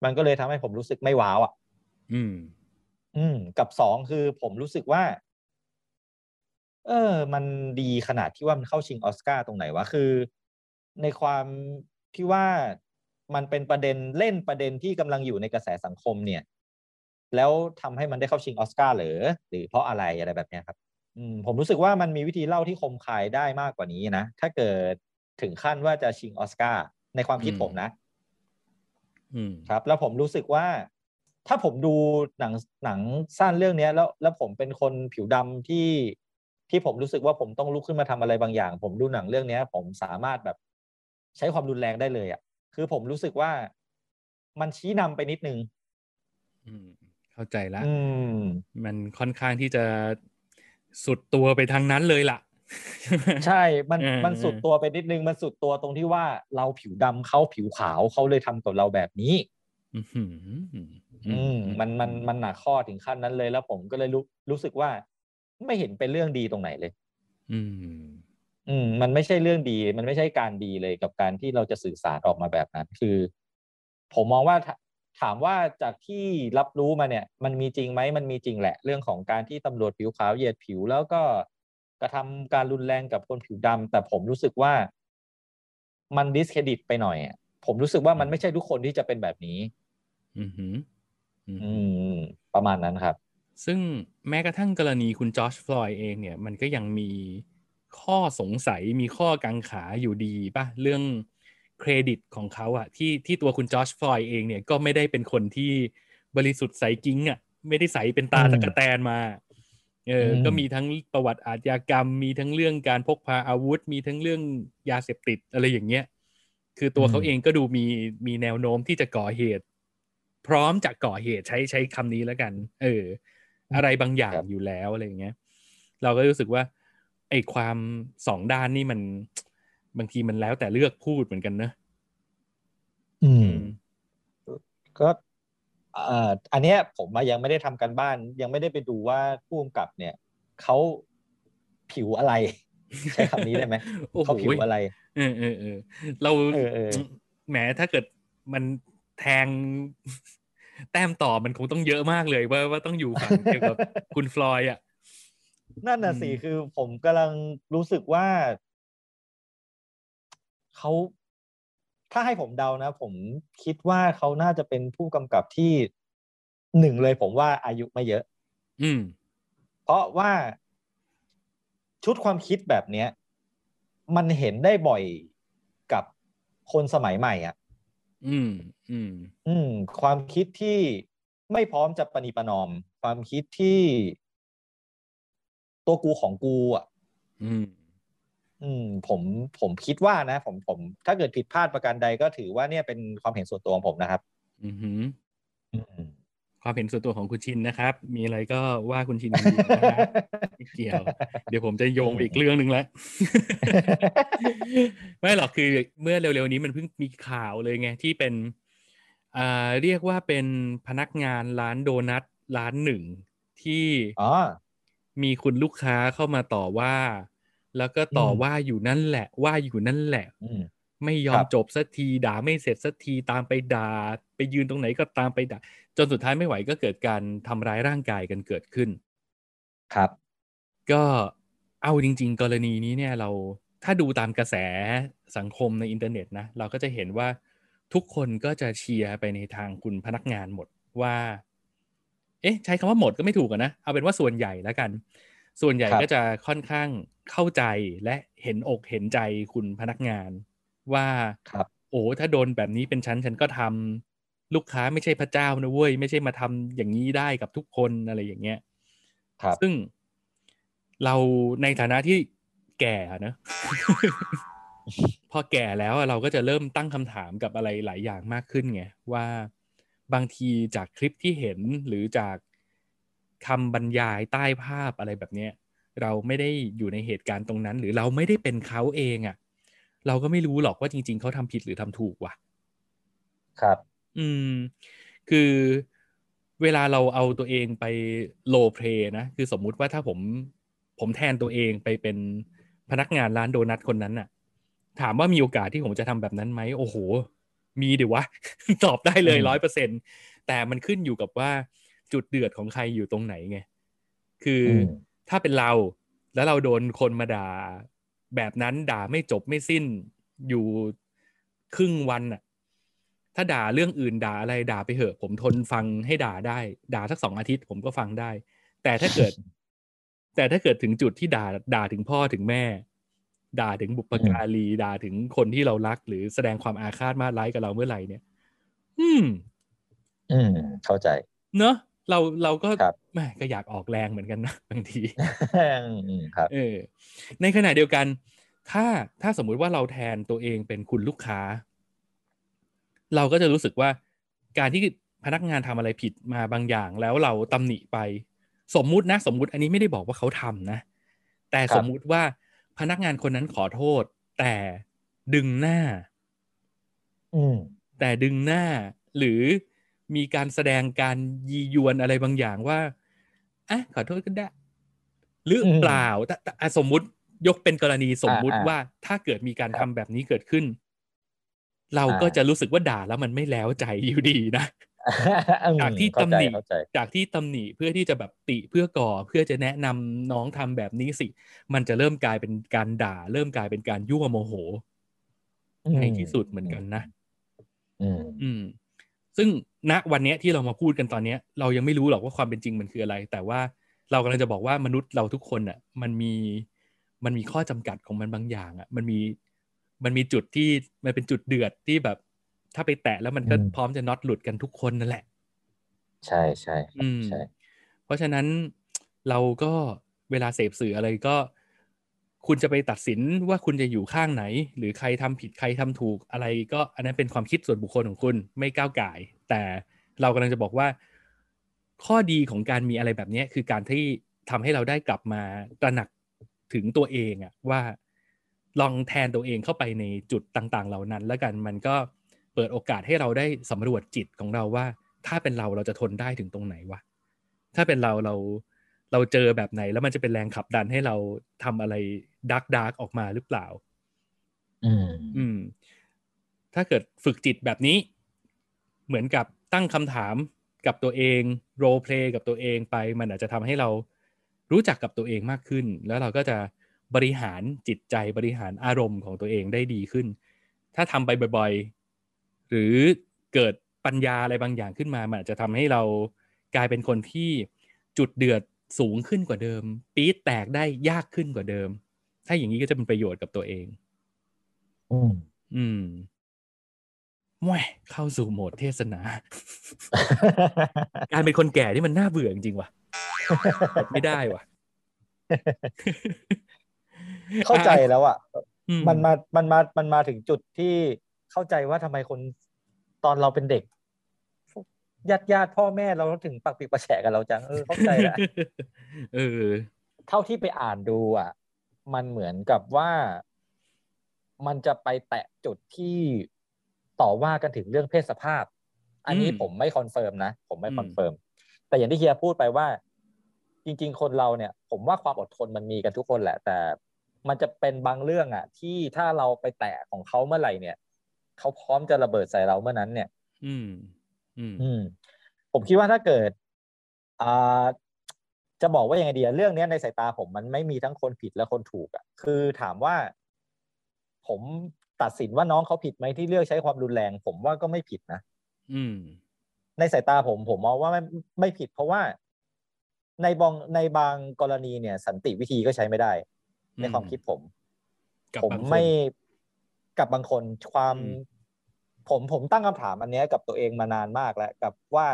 มันก็เลยทำให้ผมรู้สึกไม่ว้าวอะ อืม อืม กับสองคือผมรู้สึกว่า เออ มันดีขนาดที่ว่ามันเข้าชิงออสการ์ตรงไหนวะคือ ในความที่ว่ามันเป็นประเด็นเล่นประเด็นที่กำลังอยู่ในกระแสสังคมเนี่ย แล้วทำให้มันได้เข้าชิงออสการ์หรือหรือเพราะอะไรอะไรแบบเนี้ยครับอืมผมรู้สึกว่ามันมีวิธีเล่าที่คมคายได้มากกว่านี้นะ ถ้าเกิด ถึงขั้นว่าจะชิงออสการ์ในความคิดอืมผมนะอืมครับ แล้วผมรู้สึกว่า ถ้าผมดูหนังหนังสั้นเรื่องเนี้ยแล้ว แล้วผมเป็นคนผิวดำที่ที่ผมรู้สึกว่าผมต้องลุกขึ้นมาทำอะไรบางอย่าง ผมดูหนังเรื่องเนี้ยผมสามารถแบบ ใช้ความรุนแรงได้เลยอะ่ะ คือผมรู้สึกว่ามันชี้นำไปนิดนึงอืมเข้าใจละอืมมันค่อนข้างที่จะสุดตัวไปทางนั้นเลยล่ะ ใช่มันเออมันสุดตัวไปนิดนึงมันสุดตัวตรงที่ว่าเราผิวดำเขาผิวขาวเขาเลยทำกับเราแบบนี้อืมอืมอืมมันมันมันหนักข้อถึงขั้นนั้นเลยแล้วผมก็เลยรู้รู้สึกว่า ไม่เห็นเป็นเรื่องดีตรงไหนเลย อืม อืม มันไม่ใช่เรื่องดี มันไม่ใช่การดีเลยกับการที่เราจะสื่อสารออกมาแบบนั้น คือ ผมมองว่าถถามว่าจากที่รับรู้มาเนี่ย มันมีจริงไหมมันมีจริงแหละ เรื่องของการที่ตำรวจผิวขาวเหยียดผิวแล้วก็ กระทำการรุนแรงกับคนผิวดำแต่ผมรู้สึกว่ามันดิสเครดิตไปหน่อยอะผมรู้สึกว่ามันไม่ใช่ทุกคนที่จะเป็นแบบนี้ อืมอืมอืมอืมประมาณนั้นครับ ซึ่งแม้กระทั่งกรณีคุณ George Floyd เองเนี่ย มันก็ยังมีข้อสงสัยมีข้อกังขาอยู่ดีป่ะ เรื่องเครดิตของเขาอะที่ที่ตัวคุณ George Floyd เองเนี่ยก็ไม่ได้เป็นคนที่บริสุทธิ์ใสกิ๊งอะไม่ได้ใสเป็นตาอืมตั๊กแตนมา เอออมก็มีทั้งประวัติอาชญากรรม มีทั้งเรื่องการพกพาอาวุธ มีทั้งเรื่องยาเสพติดอะไรอย่างเงี้ย คือตัวเขาเองก็ดูมีมีแนวโน้มที่จะก่อเหตุ พร้อมจะก่อเหตุใช้ใช้คำนี้แล้วกัน เออ อะไรบางอย่างครับอยู่แล้วอะไรอย่างเงี้ย เราก็รู้สึกว่า ไอ้ความสองด้านนี่มันบางทีมันแล้วแต่เลือกพูดเหมือนกันเนอะอืม ก็เอ่ออันเนี้ยผมมายังไม่ได้ทำการบ้าน ยังไม่ได้ไปดูว่าผู้กำกับเนี่ยเขาผิวอะไร ใช้คำนี้ได้ไหมโอ้โหเขาผิวอะไรเออเออเออเราเออเออแหมถ้าเกิดมันแทงแต้มต่อมันคงต้องเยอะมากเลยว่าว่าต้องอยู่ฝั่งเกี่ยวกับคุณฟลอยด์อะนั่นน่ะสิอืมคือผมกำลังรู้สึกว่าเขา ถ้าให้ผมเดานะ ผมคิดว่าเขาน่าจะเป็นผู้กำกับที่หนึ่งเลยผมว่าอายุไม่เยอะ อืม เพราะว่าชุดความคิดแบบเนี้ย มันเห็นได้บ่อยกับคนสมัยใหม่อะ อืม อืม อืม ความคิดที่ไม่พร้อมจะปณีประนอม ความคิดที่ ตัวกูของกูอะ อืม อืมผมผมคิดว่านะ ผมผม ถ้าเกิดผิดพลาดประการใดก็ถือว่าเนี่ยเป็นความเห็นส่วนตัวของผมนะครับ อือหืออืมความเห็นส่วนตัวของคุณชินนะครับ มีอะไรก็ว่าคุณชินดีๆนะฮะไม่เกี่ยว เดี๋ยวผมจะโยงไปอีกเรื่องหนึ่งแล้วไม่หรอกคือเมื่อเร็วๆนี้มันเพิ่งมีข่าวเลยไงที่เป็นอ่าเรียกว่าเป็นพนักงานร้านโดนัทร้านหนึ่งที่อ๋อมีคุณลูกค้าเข้ามาต่อว่า แล้วก็ต่ออมว่าอยู่นั่นแหละ ว่าอยู่นั่นแหละอืมไม่ยอคมรับจบสักทีด่าไม่เสร็จสักทีตามไปด่าไปยืนตรงไหนก็ตามไปด่าจนสุดท้ายไม่ไหวก็เกิดการทำร้ายร่างกายกันเกิดขึ้น ครับ ก็เอาจริง ๆ กรณีนี้เนี่ยเราถ้าดูตามกระแสสังคมในอินเทอร์เน็ตนะ เราก็จะเห็นว่าทุกคนก็จะเชียร์ไปในทางคุณพนักงานหมดว่า เอ๊ะ ใช้คำว่าหมดก็ไม่ถูกอะนะ เอาเป็นว่าส่วนใหญ่แล้วกัน ส่วนใหญ่ครับก็จะค่อนข้างเข้าใจและเห็นอกเห็นใจคุณพนักงานว่าครับโอ้ถ้าโดนแบบนี้เป็นฉันฉันก็ทำลูกค้าไม่ใช่พระเจ้านะเว้ยไม่ใช่มาทำอย่างนี้ได้กับทุกคนอะไรอย่างเงี้ยครับซึ่งเราในฐานะที่แก่อะนะพอแก่แล้วอะเราก็จะเริ่มตั้งคำถามกับอะไรหลายอย่างมากขึ้นไงว่าบางทีจากคลิปที่เห็นหรือจาก คำบรรยายใต้ภาพอะไรแบบเนี้ยเราไม่ได้อยู่ในเหตุการณ์ตรงนั้น หรือเราไม่ได้เป็นเขาเองอะ่ะ เราก็ไม่รู้หรอกว่าจริง ๆเขาทำผิดหรือทำถูกว่ะ ครับ อืม คือเวลาเราเอาตัวเองไปโลเพลนะ คือสมมุติว่าถ้าผมผมแทนตัวเองไปเป็นพนักงานร้านโดนัทคนนั้นน่ะ ถามว่ามีโอกาสที่ผมจะทำแบบนั้นไหมโอ้โห มีดิวะ ตอบได้เลยอืมร้อยเปอร์เซ็นแต่มันขึ้นอยู่กับว่า จุดเดือดของใครอยู่ตรงไหนไง คืออมถ้าเป็นเราแล้วเราโดนคนมาด่า แบบนั้นด่าไม่จบไม่สิ้นอยู่ครึ่งวันน่ะถ้าด่าเรื่องอื่นด่าอะไรด่าไปเหอะ ผมทนฟังให้ด่าได้ ด่าสักสองอาทิตย์ผมก็ฟังได้ แต่ถ้าเกิด แต่ถ้าเกิดถึงจุดที่ด่าด่าถึงพ่อถึงแม่ ด่าถึงบุปการีด่าถึงคนที่เรารัก หรือแสดงความอาฆาตมาดร้ายกับเราเมื่อไหร่เนี่ย อืม อืม เข้าใจ เนอะ เราเราก็ครับแหม่ก็อยากออกแรงเหมือนกันนะบางทีอืมครับเออในขณะเดียวกัน ถ้าถ้าสมมุติว่าเราแทนตัวเองเป็นคุณลูกค้า เราก็จะรู้สึกว่าการที่พนักงานทำอะไรผิดมาบางอย่างแล้วเราตำหนิไป สมมุตินะ สมมุติอันนี้ไม่ได้บอกว่าเขาทำนะ แต่ครับสมมุติว่าพนักงานคนนั้นขอโทษ แต่ดึงหน้า อืมแต่ดึงหน้าหรือ มีการแสดงการยียวนอะไรบางอย่างว่าอะขอโทษก็ได้ หรืออมเปล่าแต่แต่อะสมมุติยกเป็นกรณีสมมุติอ่าอ่าว่าถ้าเกิดมีการครัทำบแบบนี้เกิดขึ้น เราอ่าก็จะรู้สึกว่าด่าแล้วมันไม่แล้วใจอยู่ดีนะอืมจากที่เข้าตำใจหนิเข้าใจจากที่ตำหนิเพื่อที่จะแบบติเพื่อก่อเพื่อจะแนะนำน้องทำแบบนี้สิ มันจะเริ่มกลายเป็นการด่า เริ่มกลายเป็นการยั่วโมโหในที่สุดเหมือนกันนะอืมอืม ซึ่งณวันเนี้ยที่เรามาพูดกันตอนเนี้ยเรายังไม่รู้หรอกว่าความเป็นจริงมันคืออะไร แต่ว่าเรากำลังจะบอกว่ามนุษย์เราทุกคนอะมันมีมันมีข้อจำกัดของมันบางอย่างอะมันมีมันมีจุดที่มันเป็นจุดเดือดที่แบบ ถ้าไปแตะแล้วมันก็อืมพร้อมจะน็อตหลุดกันทุกคนนั่นแหละ ใช่ใช่ครับอืมใช่ เพราะฉะนั้นเราก็เวลาเสพสื่ออะไรก็ คุณจะไปตัดสินว่าคุณจะอยู่ข้างไหน หรือใครทำผิดใครทำถูกอะไรก็อันนั้นเป็นความคิดส่วนบุคคลของคุณไม่ก้าวไก่แต่เรากำลังจะบอกว่า ข้อดีของการมีอะไรแบบนี้คือการที่ทำให้เราได้กลับมาตระหนักถึงตัวเองอะว่าลองแทนตัวเองเข้าไปในจุดต่าง ๆ เหล่านั้น แล้วกันมันก็เปิดโอกาสให้เราได้สำรวจจิตของเราว่า ถ้าเป็นเราเราจะทนได้ถึงตรงไหนวะถ้าเป็นเราเรา เราเจอแบบไหน แล้วมันจะเป็นแรงขับดันให้เราทำอะไร dark dark ออกมาหรือเปล่า อืมอืม ถ้าเกิดฝึกจิตแบบนี้ เหมือนกับตั้งคำถามกับตัวเอง roleplay กับตัวเองไป มันอาจจะทำให้เรารู้จักกับตัวเองมากขึ้น แล้วเราก็จะบริหารจิตใจบริหารอารมณ์ของตัวเองได้ดีขึ้น ถ้าทำไปบ่อยๆ หรือเกิดปัญญาอะไรบางอย่างขึ้นมา มันอาจจะทำให้เรากลายเป็นคนที่จุดเดือด สูงขึ้นกว่าเดิม ปี๊ดแตกได้ยากขึ้นกว่าเดิม ถ้าอย่างนี้ก็จะเป็นประโยชน์กับตัวเองอืมอืมแหวเข้าสู่โหมดเทศนา การเป็นคนแก่ที่มันน่าเบื่อจริงๆว่ะ ไม่ได้ว่ะ เข้าใจแล้วอะอืมันมา มันมา มันมาถึงจุดที่เข้าใจว่าทำไมคนตอนเราเป็นเด็ก ญาติญาติพ่อแม่เราถึงปักปิกประแฉกันเราจังเออเข้าใจแล้วเออ เท่าที่ไปอ่านดูอะ มันเหมือนกับว่า มันจะไปแตะจุดที่ต่อว่ากันถึงเรื่องเพศสภาพ อันนี้อืมผมไม่ confirm นะ ผมไม่อืม confirm แต่อย่างที่เฮียพูดไปว่า จริง ๆ คนเราเนี่ย ผมว่าความอดทนมันมีกันทุกคนแหละ แต่ มันจะเป็นบางเรื่องอะ ที่ถ้าเราไปแตะของเขาเมื่อไหร่เนี่ยเขาพร้อมจะระเบิดใส่เราเมื่อนั้นเนี่ย อืม อืมอืมผมคิดว่าถ้าเกิดอ่าจะบอกว่ายังไงดีอะเรื่องเนี้ยในสายตาผมมันไม่มีทั้งคนผิดและคนถูกอะคือถามว่า ผมตัดสินว่าน้องเขาผิดไหมที่เลือกใช้ความรุนแรง ผมว่าก็ไม่ผิดนะอืม ในสายตาผมผมมองว่าไม่ไม่ผิด เพราะว่าในบางในบางกรณีเนี่ย สันติวิธีก็ใช้ไม่ได้ ในความคิดผมกับผมบางคนไม่กับบางคนความอืม ผมผมตั้งคำถามอันเนี้ยกับตัวเองมานานมากแล้วกับว่า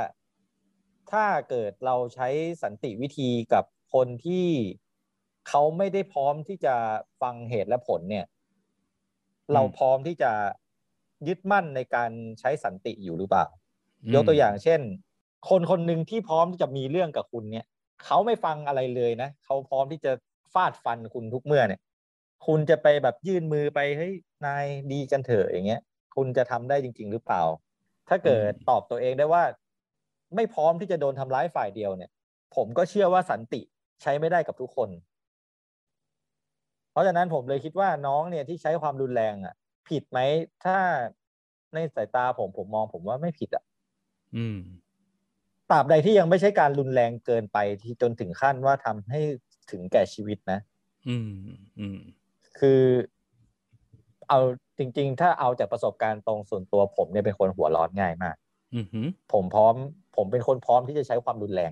ถ้าเกิดเราใช้สันติวิธีกับคนที่เขาไม่ได้พร้อมที่จะฟังเหตุและผลเนี่ย เราพร้อมที่จะยึดมั่นในการใช้สันติอยู่หรือเปล่ายกตัวอย่างเช่น คนคนหนึ่งที่พร้อมที่จะมีเรื่องกับคุณเนี่ยเขาไม่ฟังอะไรเลยนะเขาพร้อมที่จะฟาดฟันคุณทุกเมื่อเนี่ย คุณจะไปแบบยื่นมือไปเฮ้ยนายดีกันเถอะอย่างเงี้ย คุณจะทำได้จริง ๆ หรือเปล่า ถ้าเกิดตอบตัวเองได้ว่า ไม่พร้อมที่จะโดนทำร้ายฝ่ายเดียวเนี่ย ผมก็เชื่อว่าสันติใช้ไม่ได้กับทุกคน เพราะฉะนั้นผมเลยคิดว่าน้องเนี่ยที่ใช้ความรุนแรงอะ ผิดไหมถ้าในสายตาผมผมมองผมว่าไม่ผิดอะ อืมตราบใดที่ยังไม่ใช่การรุนแรงเกินไปที่จนถึงขั้นว่าทำให้ถึงแก่ชีวิตนะ อืม อืม คือ เอาจริง ๆ ถ้าเอาจากประสบการณ์ตรงส่วนตัวผมเนี่ยเป็นคนหัวร้อนง่ายมากอืมอืมผมพร้อม ผมเป็นคนพร้อมที่จะใช้ความรุนแรง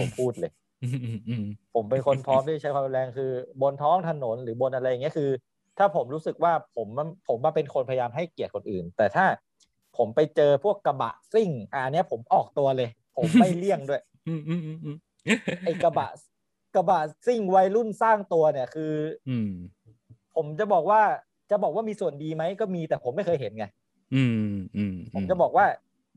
ผมพูดเลยอืมอืมผมเป็นคนพร้อมที่จะใช้ความรุนแรงคือบนท้องถนนหรือบนอะไรอย่างเงี้ยคือ ถ้าผมรู้สึกว่าผมผมมาเป็นคนพยายามให้เกียรติคนอื่น แต่ถ้าผมไปเจอพวกกระบะซิ่งอะอันเนี้ยผมออกตัวเลย ผมไม่เลี่ยงด้วยอืมอืมอืมไอ้กระบะกระบะซิ่งวัยรุ่นสร้างตัวเนี่ยคือ อืมผมจะบอกว่า จะบอกว่ามีส่วนดีไหมก็มีแต่ผมไม่เคยเห็นไงอืมอืมผมจะบอกว่า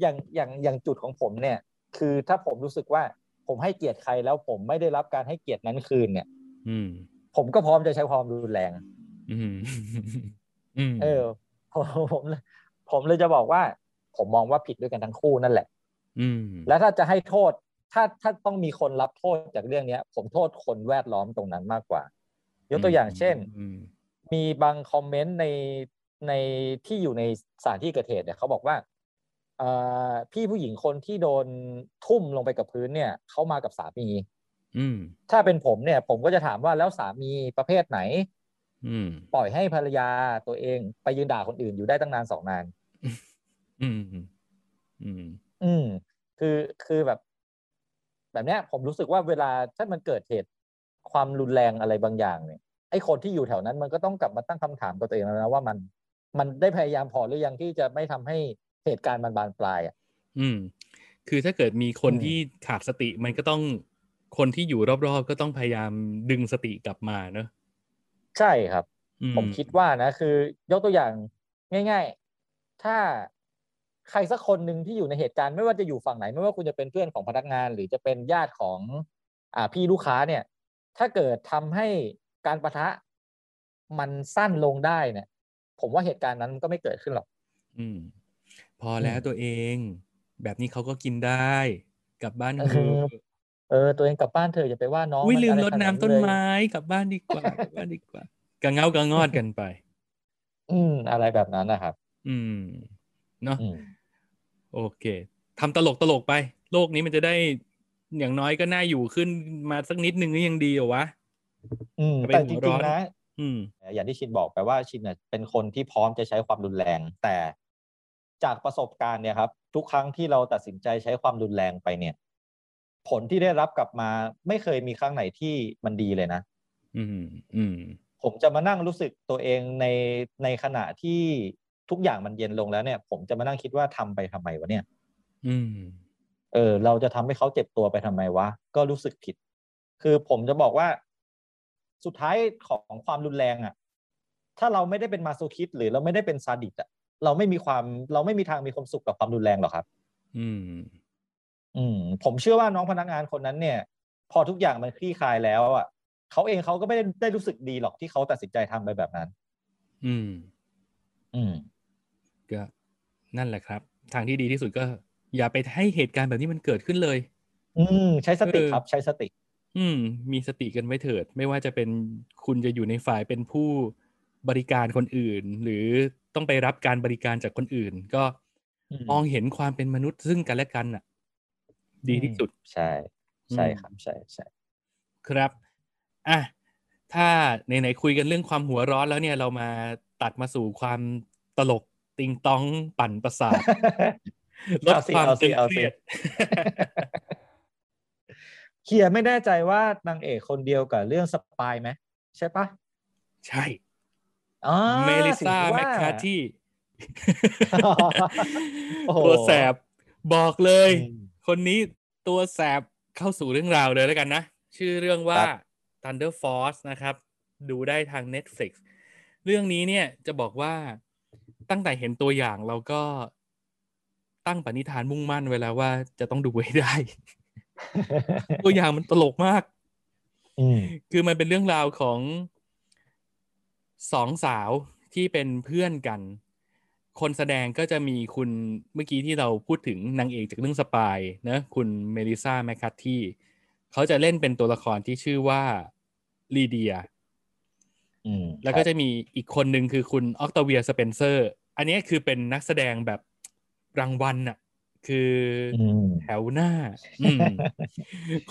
อย่างอย่างอย่างจุดของผมเนี่ย คือถ้าผมรู้สึกว่าผมให้เกียรติใครแล้วผมไม่ได้รับการให้เกียรตินั้นคืนเนี่ย อืม ผมก็พร้อมจะใช้ความรุนแรง อืมอืมเออผมผมผมเลยจะบอกว่า ผมมองว่าผิดด้วยกันทั้งคู่นั่นแหละ อืม แล้วถ้าจะให้โทษ ถ้าถ้าต้องมีคนรับโทษจากเรื่องเนี้ย ผมโทษคนแวดล้อมตรงนั้นมากกว่า ยกตัวอย่างเช่นอื มมีบางคอมเมนต์ในในที่อยู่ในสถานที่เกิดเหตุเนี่ยเขาบอกว่าเอ่อพี่ผู้หญิงคนที่โดนทุ่มลงไปกับพื้นเนี่ยเขามากับสามีอืมถ้าเป็นผมเนี่ย ผมก็จะถามว่าแล้วสามีประเภทไหนอืมปล่อยให้ภรรยาตัวเองไปยืนด่าคนอื่นอยู่ได้ตั้งนานสองนาน อืม อืม อืม คือคือแบบ แบบเนี้ย ผมรู้สึกว่าเวลาถ้ามันเกิดเหตุความรุนแรงอะไรบางอย่างเนี่ย ไอ้คนที่อยู่แถวนั้นมันก็ต้องกลับมาตั้งคำถามกับตัวเองแล้วนะว่ามันมันได้พยายามพอหรือยังที่จะไม่ทำให้เหตุการณ์มันบานปลายอะ อืม คือถ้าเกิดมีคนอืมที่ขาดสติมันก็ต้องคนที่อยู่รอบๆ ก็ต้องพยายามดึงสติกลับมาเนอะใช่ครับอืผมคิดว่านะ คือยกตัวอย่างง่าย ๆ ถ้าใครสักคนหนึ่งที่อยู่ในเหตุการณ์ไม่ว่าจะอยู่ฝั่งไหน ไม่ว่าคุณจะเป็นเพื่อนของพนักงาน หรือจะเป็นญาติของ อ่าพี่ลูกค้าเนี่ย ถ้าเกิดทำให้ การประทะมันสั้นลงได้เนี่ย ผมว่าเหตุการณ์นั้นมันก็ไม่เกิดขึ้นหรอก อืม พอแล้วอืมตัวเอง แบบนี้เขาก็กินได้กลับบ้านเอเถออะเออ ตัวเองกลับบ้านเธอะอย่าไปว่าน้องอุ้ยมันลืมอะไรรดขนาน้ำดต้นเลยไม้กลับบ้านดีกว่ากลับบ้านดีกว่ากะเงากะงอดกันไป อืม อะไรแบบนั้นนะครับ อืม เนาะอืมโอเคทำตลกตลกไป โลกนี้มันจะได้อย่างน้อยก็น่าอยู่ขึ้นมาสักนิดนึงก็ยังดีเหรอวะ อืมอย่าไปแต่หัจวร้ริงอนๆนะอืมอย่างที่ชินบอกไปว่าชินเนี่ยเป็นคนที่พร้อมจะใช้ความรุนแรง แต่จากประสบการณ์เนี่ยครับ ทุกครั้งที่เราตัดสินใจใช้ความรุนแรงไปเนี่ย ผลที่ได้รับกลับมา ไม่เคยมีครั้งไหนที่มันดีเลยนะ อืมอืมผมจะมานั่งรู้สึกตัวเองในในขณะที่ทุกอย่างมันเย็นลงแล้วเนี่ย ผมจะมานั่งคิดว่าทำไปทำไมวะเนี่ย อืม เออ เราจะทำให้เขาเจ็บตัวไปทำไมวะ ก็รู้สึกผิด คือผมจะบอกว่า สุดท้ายของความรุนแรงอะ่ะ ถ้าเราไม่ได้เป็นมาโซคิสหรือเราไม่ได้เป็นซาดิสอะ เราไม่มีความเราไม่มีทางมีความสุขกับความรุนแรงหรอกครับ อืม อืม ผมเชื่อว่าน้องพนักงานคนนั้นเนี่ย พอทุกอย่างมันคลี่คลายแล้วอะเขาเองเขาก็ไม่ได้ได้รู้สึกดีหรอกที่เขาตัดสินใจทำไปแบบนั้น อืม อืมก็นั่นแหละครับ ทางที่ดีที่สุดก็ อย่าไปให้เหตุการณ์แบบนี้มันเกิดขึ้นเลย อืม ใช้สติเออครับ ใช้สติ อืม มีสติกันไว้เถิด ไม่ว่าจะเป็นคุณจะอยู่ในฝ่ายเป็นผู้บริการคนอื่น หรือต้องไปรับการบริการจากคนอื่น ก็อืมมองเห็นความเป็นมนุษย์ซึ่งกันและกันน่ะ ดีที่สุด ใช่ ใช่อืมครับ ใช่ใช่ครับอะถ้าไหนๆคุยกันเรื่องความหัวร้อนแล้วเนี่ยเรามาตัดมาสู่ความตลกติงตองปั่นประสาทลดเอาสิความเอาสิตึงเอาเคสิรียด เคียร์ไม่แน่ใจว่านางเอกคนเดียวกับเรื่องสปายไหมใช่ปะใช่อ๋อเมลิซาถึงแมว่าคคาที่โอ้โหตัวแสบบอกเลยอืมคนนี้ตัวแสบเข้าสู่เรื่องราวเลยแล้วกันนะ ชื่อเรื่องว่าครับ Thunder Force นะครับ ดูได้ทาง Netflix เรื่องนี้เนี่ยจะบอกว่าตั้งแต่เห็นตัวอย่างเราก็ตั้งปณิธานมุ่งมั่นไว้แล้วว่าจะต้องดูให้ได้ ตัวอย่างมันตลกมากอืมคือมันเป็นเรื่องราวของสองสาวที่เป็นเพื่อนกัน คนแสดงก็จะมีคุณเมื่อกี้ที่เราพูดถึงนางเอกจากเรื่อง Spy นะคุณ Melissa McCarthy ที่เขาจะเล่นเป็นตัวละครที่ชื่อว่าลีเดียอืมแล้วก็จะมีอีกคนหนึ่งคือคุณ Octavia Spencer อันนี้คือเป็นนักแสดงแบบรางวัลน่ะ คืออืมแถวหน้าอืม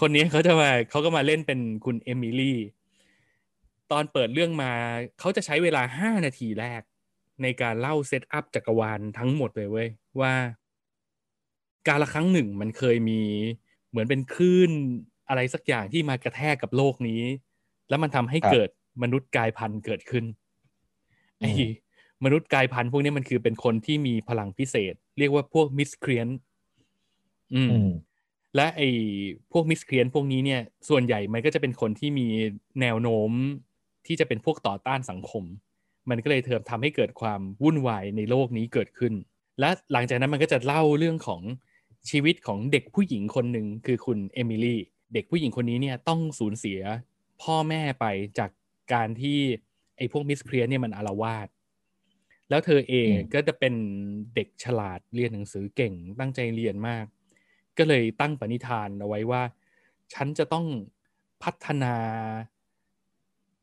คนนี้เขาจะมาเขาก็มาเล่นเป็นคุณเอมิลี่ ตอนเปิดเรื่องมา เขาจะใช้เวลาห้านาทีแรก ในการเล่าเซตอัพจักรวาลทั้งหมดเลยเว้ย ว่า การละครั้งหนึ่งมันเคยมีเหมือนเป็นคลื่นอะไรสักอย่างที่มากระแทกกับโลกนี้ แล้วมันทำให้ครับเกิดมนุษย์กลายพันธุ์เกิดขึ้นอืมไอ้ มนุษย์กลายพันธุ์พวกนี้มันคือเป็นคนที่มีพลังพิเศษ เรียกว่าพวกมิสเครียนอืมอืมและไอ้พวกมิสเครียนพวกนี้เนี่ย ส่วนใหญ่มันก็จะเป็นคนที่มีแนวโน้มที่จะเป็นพวกต่อต้านสังคม มันก็เลยเทิมทำให้เกิดความวุ่นวายในโลกนี้เกิดขึ้น และหลังจากนั้นมันก็จะเล่าเรื่องของชีวิตของเด็กผู้หญิงคนหนึ่งคือคุณเอมิลี่เด็กผู้หญิงคนนี้เนี่ยต้องสูญเสียพ่อแม่ไปจากการที่ไอ้พวกมิสเครียนเนี่ยมันอารวาส แล้วเธอเองอืมก็จะเป็นเด็กฉลาดเรียนหนังสือเก่งตั้งใจเรียนมาก ก็เลยตั้งปณิธานเอาไว้ว่า ฉันจะต้องพัฒนา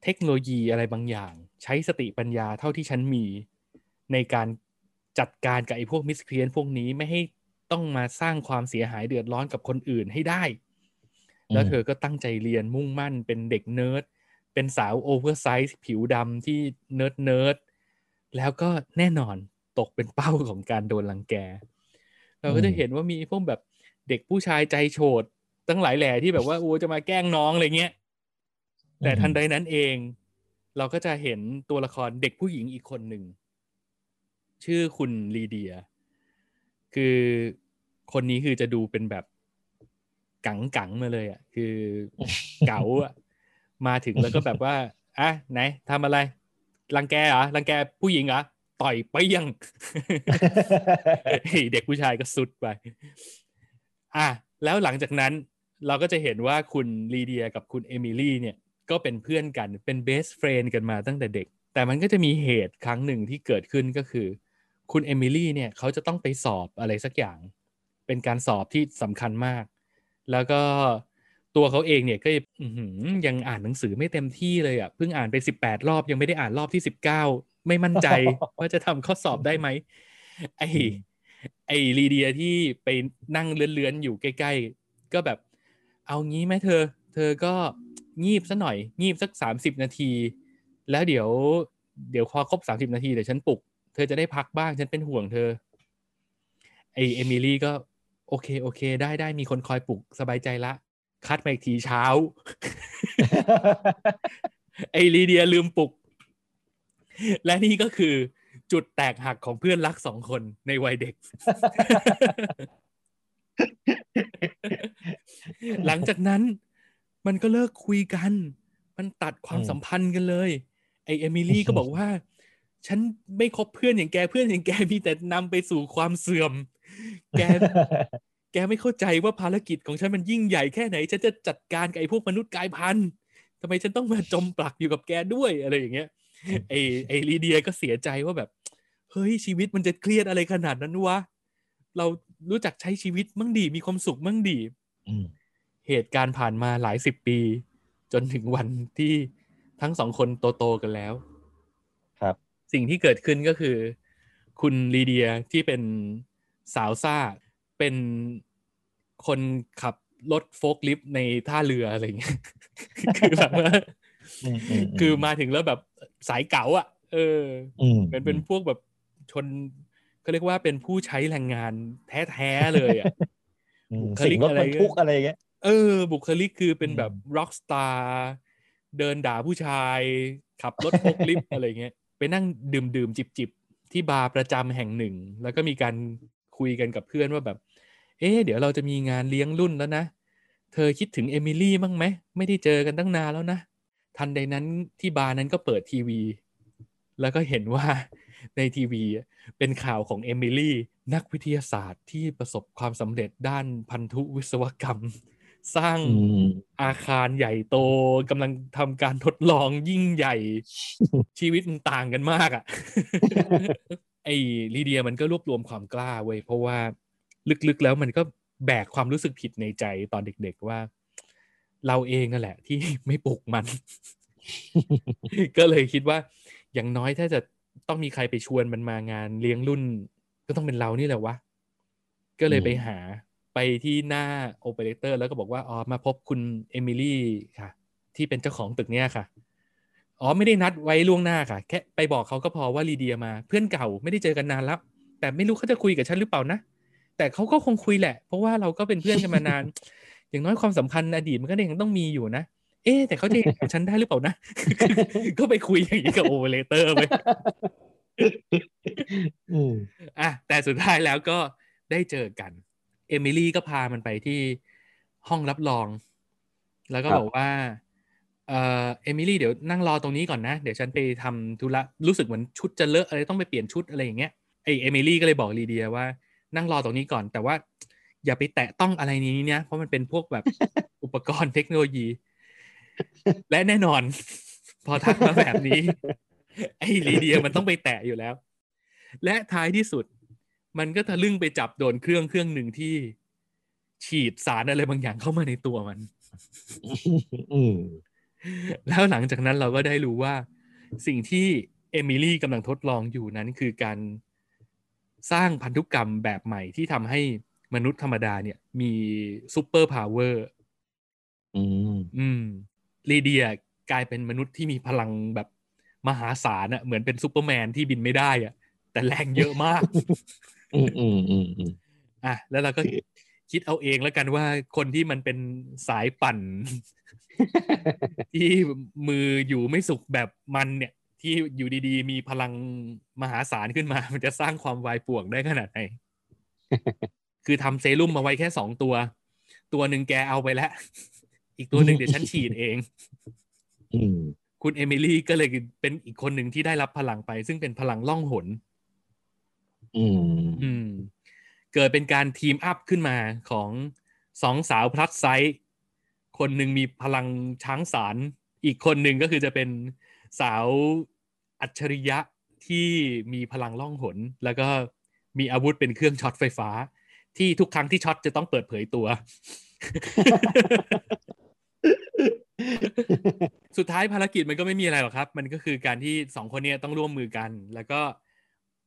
เทคโนโลยีอะไรบางอย่าง ใช้สติปัญญาเท่าที่ฉันมีในการจัดการกับไอ้พวก miscreant พวกนี้ไม่ให้ต้องมาสร้างความเสียหายเดือดร้อนกับคนอื่นให้ได้ แล้วเธอก็ตั้งใจเรียนมุ่งมั่นเป็นเด็กเนิร์ด เป็นสาว oversize ผิวดำที่ nerd nerd แล้วก็แน่นอนตกเป็นเป้าของการโดนรังแก เราก็จะเห็นว่ามีพวกแบบเด็กผู้ชายใจโฉดตั้งหลายแหล่ที่แบบว่าโอ้จะมาแกล้งน้องอะไรเงี้ยแต่ทันใดนั้นเอง เราก็จะเห็นตัวละครเด็กผู้หญิงอีกคนหนึ่ง ชื่อคุณลีเดีย คือคนนี้คือจะดูเป็นแบบกังกังๆมาเลยอะคือเก๋าอะมาถึงแล้วก็แบบว่าอะไหนทำอะไร รังแกเหรอรังแกผู้หญิงเหรอต่อยไปยังเฮ้ยเด็กผู้ชายก็ทรุดไป อะแล้วหลังจากนั้นเราก็จะเห็นว่าคุณลีเดียกับคุณเอมิลี่เนี่ยก็เป็นเพื่อนกันเป็น best friend กันมาตั้งแต่เด็ก แต่มันก็จะมีเหตุครั้งหนึ่งที่เกิดขึ้นก็คือ คุณเอมิลี่เนี่ยเขาจะต้องไปสอบอะไรสักอย่าง เป็นการสอบที่สำคัญมาก แล้วก็ ตัวเขาเองเนี่ยก็อื้อหือยังอ่านหนังสือไม่เต็มที่เลยอะเพิ่งอ่านไปสิบแปดรอบยังไม่ได้อ่านรอบที่สิบเก้าไม่มั่นใจว่าจะทำข้อสอบได้ไหมไอไอลีเดียที่ไปนั่งเลื้อนๆอยู่ใกล้ ๆ ก็แบบ เอางี้ไหมเธอ เธอก็งีบซะหน่อย งีบสักสามสิบนาที แล้วเดี๋ยว เดี๋ยวพอครบสามสิบนาทีเดี๋ยวฉันปลุก เธอจะได้พักบ้างฉันเป็นห่วงเธอไอเอมิลี่ก็โอเคโอเค ได้ได้มีคนคอยปลุกสบายใจละ ตัดมาอีกทีเช้า ไอลีเดียลืมปลุก และนี่ก็คือจุดแตกหักของเพื่อนรักสองคนในวัยเด็ก หลังจากนั้นมันก็เลิกคุยกัน มันตัดความอืมสัมพันธ์กันเลย ไอเอมิลี่ก็บอกว่า ฉันไม่คบเพื่อนอย่างแกเพื่อนอย่างแกมีแต่นำไปสู่ความเสื่อม แก แกไม่เข้าใจว่าภารกิจของฉันมันยิ่งใหญ่แค่ไหน ฉันจะจัดการกับไอ้พวกมนุษย์กลายพันธุ์ทำไมฉันต้องมาจมปลักอยู่กับแกด้วยอะไรอย่างเงี้ย ไอ้ไอ้ลีเดียก็เสียใจว่าแบบ เฮ้ยชีวิตมันจะเครียดอะไรขนาดนั้นวะ เรารู้จักใช้ชีวิตมั่งดี มีความสุขมั่งดีอืมเหตุการณ์ผ่านมาหลายสิบปี จนถึงวันที่ทั้งสองคนโตๆกันแล้ว ครับ สิ่งที่เกิดขึ้นก็คือ คุณลีเดียที่เป็นสาวซ่า เป็นคนขับรถโฟล์คลิฟต์ในท่าเรืออะไรอย่างเงี้ยคือแบบว่าอืมอืมคือมาถึงแล้วแบบสายเก๋าอะ เอออืมเหมือนเป็นพวกแบบชนเขาเรียกว่าเป็นผู้ใช้แรงงานแท้ๆเลยอะอืมบุคลิสิงห์รถอะไรบรรทุกอะไรอย่างเงี้ยเออ บุคลิกคือเป็นอืมแบบร็อกสตาร์เดินด่าผู้ชาย ขับรถโฟกลิฟต์อะไรเงี้ยไปนั่งดื่มดื่มจิบจิบๆที่บาร์ประจำแห่งหนึ่ง แล้วก็มีการคุยกันกับเพื่อนว่าแบบ เอ๊ะเดี๋ยวเราจะมีงานเลี้ยงรุ่นแล้วนะ เธอคิดถึงเอมิลี่บ้างไหม ไม่ได้เจอกันตั้งนานแล้วนะ ทันใดนั้นที่บาร์นั้นก็เปิดทีวี แล้วก็เห็นว่าในทีวีอะเป็นข่าวของเอมิลี่นักวิทยาศาสตร์ที่ประสบความสำเร็จด้านพันธุวิศวกรรม สร้างอืมอาคารใหญ่โตกำลังทำการทดลองยิ่งใหญ่ ชีวิตมันต่างกันมากอะ่ะไอ้ลีเดียมันก็รวบรวมความกล้าเว้ยเพราะว่า ลึกๆแล้วมันก็แบกความรู้สึกผิดในใจตอนเด็ก ๆว่า เราเองนั่นแหละ ที่ไม่ปลุกมัน ก็เลยคิดว่า อย่างน้อยถ้าจะต้องมีใครไปชวนมันมางานเลี้ยงรุ่น ก็ต้องเป็นเรานี่แหละวะ ก็เลยไปหาไปที่หน้าโอเปอเรเตอร์แล้วก็บอกว่าอ๋อมาพบคุณเอมิลี่ค่ะ ที่เป็นเจ้าของตึกเนี้ยค่ะอ๋อไม่ได้นัดไว้ล่วงหน้าค่ะ แค่ไปบอกเขาก็พอว่าลีเดียมา เพื่อนเก่าไม่ได้เจอกันนานแล้ว แต่ไม่รู้เขาจะคุยกับฉันหรือเปล่านะ แต่เขาก็คงคุยแหละ เพราะว่าเราก็เป็นเพื่อนกันมานาน อย่างน้อยความสัมพันธ์อดีตมันก็ยังต้องมีอยู่นะเอ๊ะแต่เขาจะเห็นกับฉันได้หรือเปล่านะ ก็ไปคุยอย่างนี้กับโอเปอเรเตอร์ไปอืมอะแต่สุดท้ายแล้วก็ได้เจอกัน เอมิลี่ก็พามันไปที่ห้องรับรอง แล้วก็ครับบอกว่า เออเอมิลี่เดี๋ยวนั่งรอตรงนี้ก่อนนะ เดี๋ยวฉันไปทำธุระรู้สึกเหมือนชุดจะเลอะอะไรต้องไปเปลี่ยนชุดอะไรอย่างเงี้ยไอเอมิลี่ก็เลยบอกลีเดียว่า นั่งรอตรงนี้ก่อน แต่ว่าอย่าไปแตะต้องอะไรนี้เนี่ยเพราะมันเป็นพวกแบบอุปกรณ์เทคโนโลยี และแน่นอน พอทักมาแบบนี้ ไอ้ลีเดียมันต้องไปแตะอยู่แล้ว และท้ายที่สุด มันก็ทะลึ่งไปจับโดนเครื่องเครื่องหนึ่งที่ ฉีดสารอะไรบางอย่างเข้ามาในตัวมันอืมแล้วหลังจากนั้นเราก็ได้รู้ว่า สิ่งที่เอมิลี่กำลังทดลองอยู่นั้นคือการ สร้างพันธุกรรมแบบใหม่ที่ทำให้มนุษย์ธรรมดาเนี่ย มี superpower อืมอืมลีเดียกลายเป็นมนุษย์ที่มีพลังแบบมหาศาลอะเหมือนเป็นซูเปอร์แมนที่บินไม่ได้อะแต่แรงเยอะมาก อืมอืมอืมอืมอะแล้วเราก็คิดเอาเองแล้วกันว่าคนที่มันเป็นสายปั่น ที่มืออยู่ไม่สุขแบบมันเนี่ย ที่อยู่ดีๆ มีพลังมหาศาลขึ้นมา มันจะสร้างความวายป่วงได้ขนาดไหน คือทำเซรุ่มมาไว้แค่สองตัว ตัวหนึ่งแกเอาไปแล้ว อีกตัวหนึ่งเดี๋ยวฉันฉีดเองอืมคุณเอมิลี่ก็เลยเป็นอีกคนหนึ่งที่ได้รับพลังไป ซึ่งเป็นพลังล่องหนอืมอืม เกิดเป็นการ team up ขึ้นมาของสองสาว plus sizeคนหนึ่งมีพลังช้างสาร อีกคนหนึ่งก็คือจะเป็น สาวอัจฉริยะที่มีพลังล่องหน แล้วก็มีอาวุธเป็นเครื่องช็อตไฟฟ้า ที่ทุกครั้งที่ช็อตจะต้องเปิดเผยตัว สุดท้ายภารกิจมันก็ไม่มีอะไรหรอกครับ มันก็คือการที่สองคนนี้ต้องร่วมมือกัน แล้วก็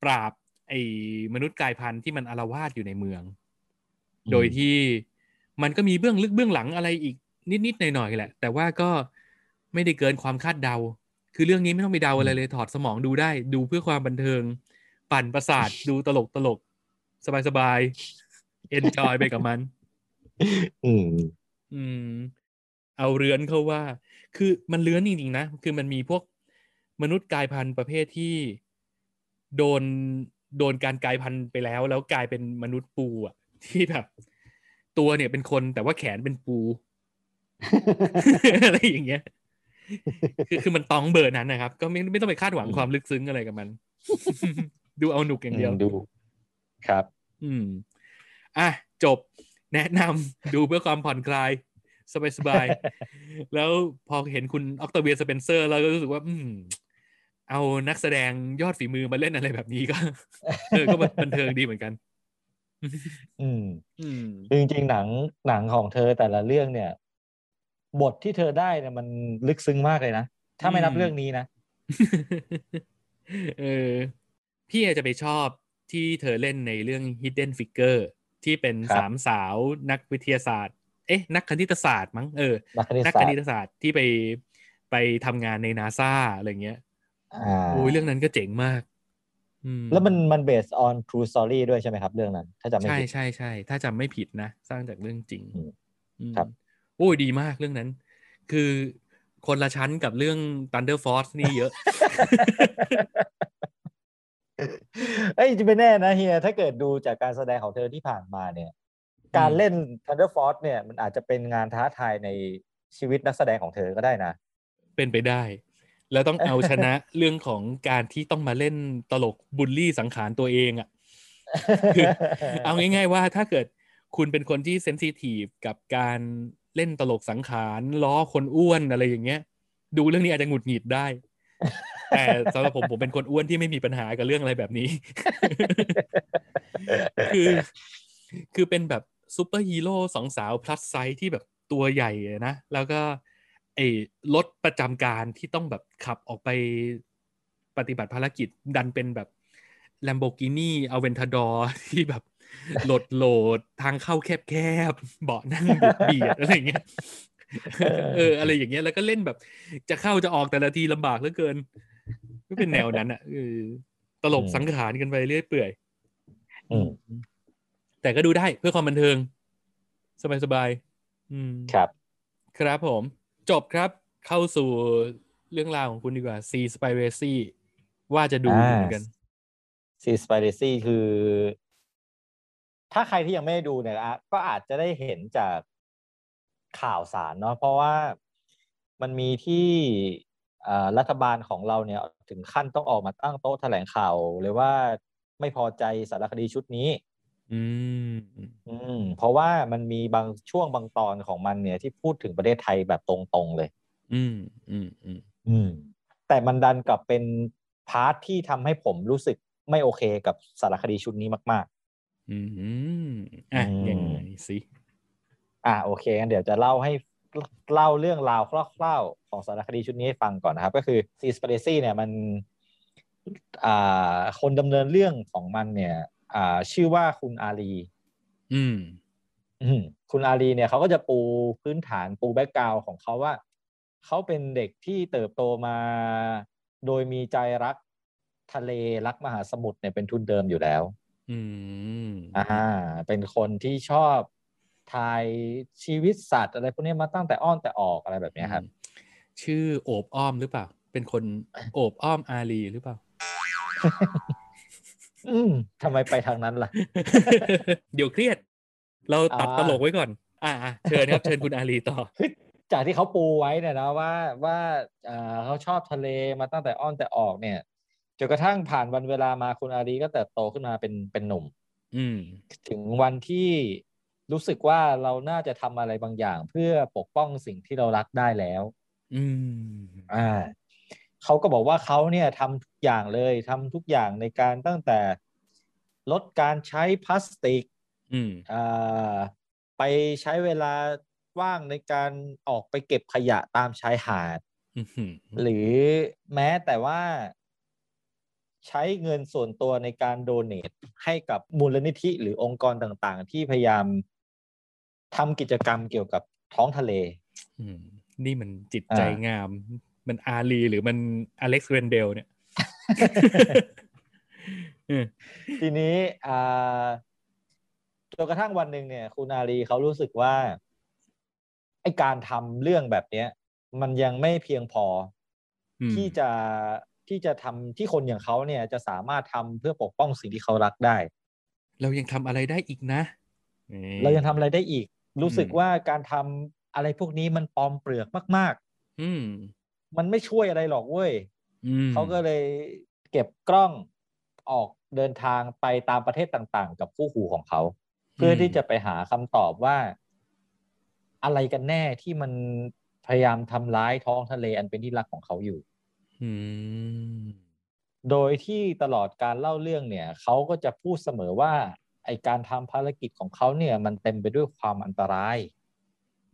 ปราบไอ้มนุษย์กายพันธุ์ที่มันอารวาสอยู่ในเมือง โดยที่มันก็มีเบื้องลึกเบื้องหลังอะไรอีกนิดๆหน่อยๆแหละ แต่ว่าก็ไม่ได้เกินความคาดเดา คือเรื่องนี้ไม่ต้องไปเดาอะไรเลยถอดสมองดูได้ ดูเพื่อความบันเทิง ปั่นประสาทดูตลกตลก สบายๆเอนจอยไปกับมัน อืม อืม เอาเรือนเขาว่า คือมันเลื้อนจริงๆนะ คือมันมีพวกมนุษย์กลายพันธุ์ประเภทที่โดนโดนการกลายพันธุ์ไปแล้ว แล้วกลายเป็นมนุษย์ปูอะ ที่แบบ ตัวเนี่ยเป็นคนแต่ว่าแขนเป็นปู อะไรอย่างเงี้ย คือคือมันตองเบอร์นั้นนะครับ ก็ไม่ไม่ต้องไปคาดหวังอืมความลึกซึ้งอะไรกับมัน ดูเอาหนุกอย่างเดียวอืมดู ครับ อืม อะ จบแนะนำดูเพื่อความผ่อนคลาย สบายสบายๆแล้วพอเห็นคุณออกตเวียสเปนเซอร์แล้วก็รู้สึกว่า อืม เอานักแสดงยอดฝีมือมาเล่นอะไรแบบนี้ก็เออก็บันเทิงดีเหมือนกันอืม อืมคือจริงๆหนังหนังของเธอแต่ละเรื่องเนี่ย บทที่เธอได้เนี่ยมันลึกซึ้งมากเลยนะ ถ้าไม่นับอืมเรื่องนี้นะ เออ พี่อาจจะไปชอบที่เธอเล่นในเรื่อง Hidden Figure ที่เป็นครับสามสาวนักวิทยาศาสตร์ เอ๊ะ นักคณิตศาสตร์มั้งเออ นักคณิตนักศาคสตณิตร์ศาสตร์ที่ไปไปทำงานในนาซาอะไรเงี้ยอ่าโอ้ยเรื่องนั้นก็เจ๋งมากอืมแล้วมันมัน based on true story ด้วยใช่ไหมครับ เรื่องนั้น ถ้าจำไม่ใช่ผิดใช่ใช่ถ้าจำไม่ผิดนะ สร้างจากเรื่องจริงอืมอืมครับโอ้ยดีมากเรื่องนั้น คือคนละชั้นกับเรื่อง Thunder Force นี่เยอะ เอ้ยจะไม่แน่นะเฮีย ถ้าเกิดดูจากการแสดงของเธอที่ผ่านมาเนี่ย การเล่น Thunder Force เนี่ย มันอาจจะเป็นงานท้าทายในชีวิตนักแสดงของเธอก็ได้นะ เป็นไปได้ แล้วต้องเอาชนะเรื่องของการที่ต้องมาเล่นตลกบูลลี่สังขารตัวเองอะ่ะคือเอาง่าย ๆ ว่าถ้าเกิดคุณเป็นคนที่เซนซิทีฟกับการ เล่นตลกสังขารล้อคนอ้วนอะไรอย่างเงี้ย ดูเรื่องนี้อาจจะหงุดหงิดได้ แต่สำหรับผมผมเป็นคนอ้วนที่ไม่มีปัญหากับเรื่องอะไรแบบนี้ คือ คือเป็นแบบซูเปอร์ฮีโร่สองสาว plus ไซส์ที่แบบตัวใหญ่นะ แล้วก็ไอ้รถประจำการที่ต้องแบบขับออกไปปฏิบัติภารกิจดันเป็นแบบ Lamborghini Aventador ที่แบบ โหลดโหลดทางเข้าแคบๆเบาะนั่งเบียดๆอะไรอย่างเงี้ยเออ อะไรอย่างเงี้ยแล้วก็เล่นแบบ จะเข้าจะออกแต่ละทีลำบากเหลือเกิน ก็เป็นแนวนั้นอะเออตลกอืมสังขารกันไปเรื่อยเปื่อยอืมแต่ก็ดูได้เพื่อความบันเทิง สบายๆอืมครับ ครับผม จบครับเข้าสู่เรื่องราวของคุณดีกว่า C Spiracy ว่าจะดูอ่าเหมือนกันซีสไปเรซี่คือ ถ้าใครที่ยังไม่ได้ดูเนี่ยอะก็อาจจะได้เห็นจากข่าวสารเนาะเพราะว่ามันมีที่อ่ารัฐบาลของเราเนี่ยถึงขั้นต้องออกมาตั้งโต๊ะแถลงข่าวเลยว่าไม่พอใจสารคดีชุดนี้ อืมอืม เพราะว่ามันมีบางช่วงบางตอนของมันเนี่ยที่พูดถึงประเทศไทยแบบตรงๆเลย อืมอืมอืมอืม แต่มันดันกลับเป็นพาร์ทที่ทำให้ผมรู้สึกไม่โอเคกับสารคดีชุดนี้มาก อืมอะอืมยังไงสิๆอะโอเคงั้นเดี๋ยวจะเล่าให้เล่าเรื่องราวคร่าวๆของสารคดีชุดนี้ให้ฟังก่อนนะครับ ก็คือ Seaspiracy เนี่ยมันอ่าคนดำเนินเรื่องของมันเนี่ย อ่า ชื่อว่าคุณอาลี อืมอืมคุณอาลีเนี่ยเขาก็จะปูพื้นฐานปู background ของเขาว่า เขาเป็นเด็กที่เติบโตมา โดยมีใจรักทะเลรักมหาสมุทรเนี่ยเป็นทุนเดิมอยู่แล้ว อืมอ่า เป็นคนที่ชอบถ่ายชีวิตสัตว์อะไรพวกนี้มาตั้งแต่อ้อนแต่ออกอะไรแบบเนี้ยครับ ชื่อโอบอ้อมหรือเปล่า เป็นคนโอบอ้อมอารีหรือเปล่า อืมทำไมไปทางนั้นล่ะ เดี๋ยวเครียด เราตัดอ่าตลกไว้ก่อนอ่าอ่าเชิญครับ เชิญคุณอารีต่อคือจากที่เขาปูไว้เนี่ยนะว่าว่าอ่าเขาชอบทะเลมาตั้งแต่อ้อนแต่ออกเนี่ย จนกระทั่งผ่านวันเวลามาคุณอารีก็เติบโตขึ้นมาเป็นเป็นหนุ่ม อืม ถึงวันที่รู้สึกว่าเราน่าจะทำอะไรบางอย่าง เพื่อปกป้องสิ่งที่เรารักได้แล้ว อืม อ่าเขาก็บอกว่าเขาเนี่ยทำทุกอย่างเลยทำทุกอย่างในการตั้งแต่ลดการใช้พลาสติกอืมอ่าไปใช้เวลาว่างในการออกไปเก็บขยะตามชายหาดอืมหรือแม้แต่ว่า ใช้เงินส่วนตัวในการโดเนทให้กับมูลนิธิหรือองค์กรต่างๆ ที่พยายามทำกิจกรรมเกี่ยวกับท้องทะเลอืมนี่มันจิตใจอ่างงาม มันอารีหรือมันอเล็กซ์เรนเดลเนี่ยอืมทีนี้อ่าจนกระทั่งวันหนึ่งเนี่ย คุณอารีเขารู้สึกว่าไอการทำเรื่องแบบเนี้ย มันยังไม่เพียงพอออืมที่จะ ที่ที่จะทำที่คนอย่างเขาเนี่ยจะสามารถทำเพื่อปกป้องสิ่งที่เขารักได้ เรายังทำอะไรได้อีกนะนี่เรายังทำอะไรได้อีก รู้สึกอืมว่าการทำอะไรพวกนี้มันปลอมเปลือกมากอืมๆมันไม่ช่วยอะไรหรอกเว้ยอืมเขาก็เลยเก็บกล้องออกเดินทางไปตามประเทศต่างๆ กับคู่หูของเขา เพื่อที่จะไปหาคำตอบว่า อะไรกันแน่ที่มันพยายามทำร้ายท้องทะเลอันเป็นที่รักของเขาอยู่ อืมโดยที่ตลอดการเล่าเรื่องเนี่ยเขาก็จะพูดเสมอว่าไอการทำภารกิจของเขาเนี่ย มันเต็มไปด้วยความอันตราย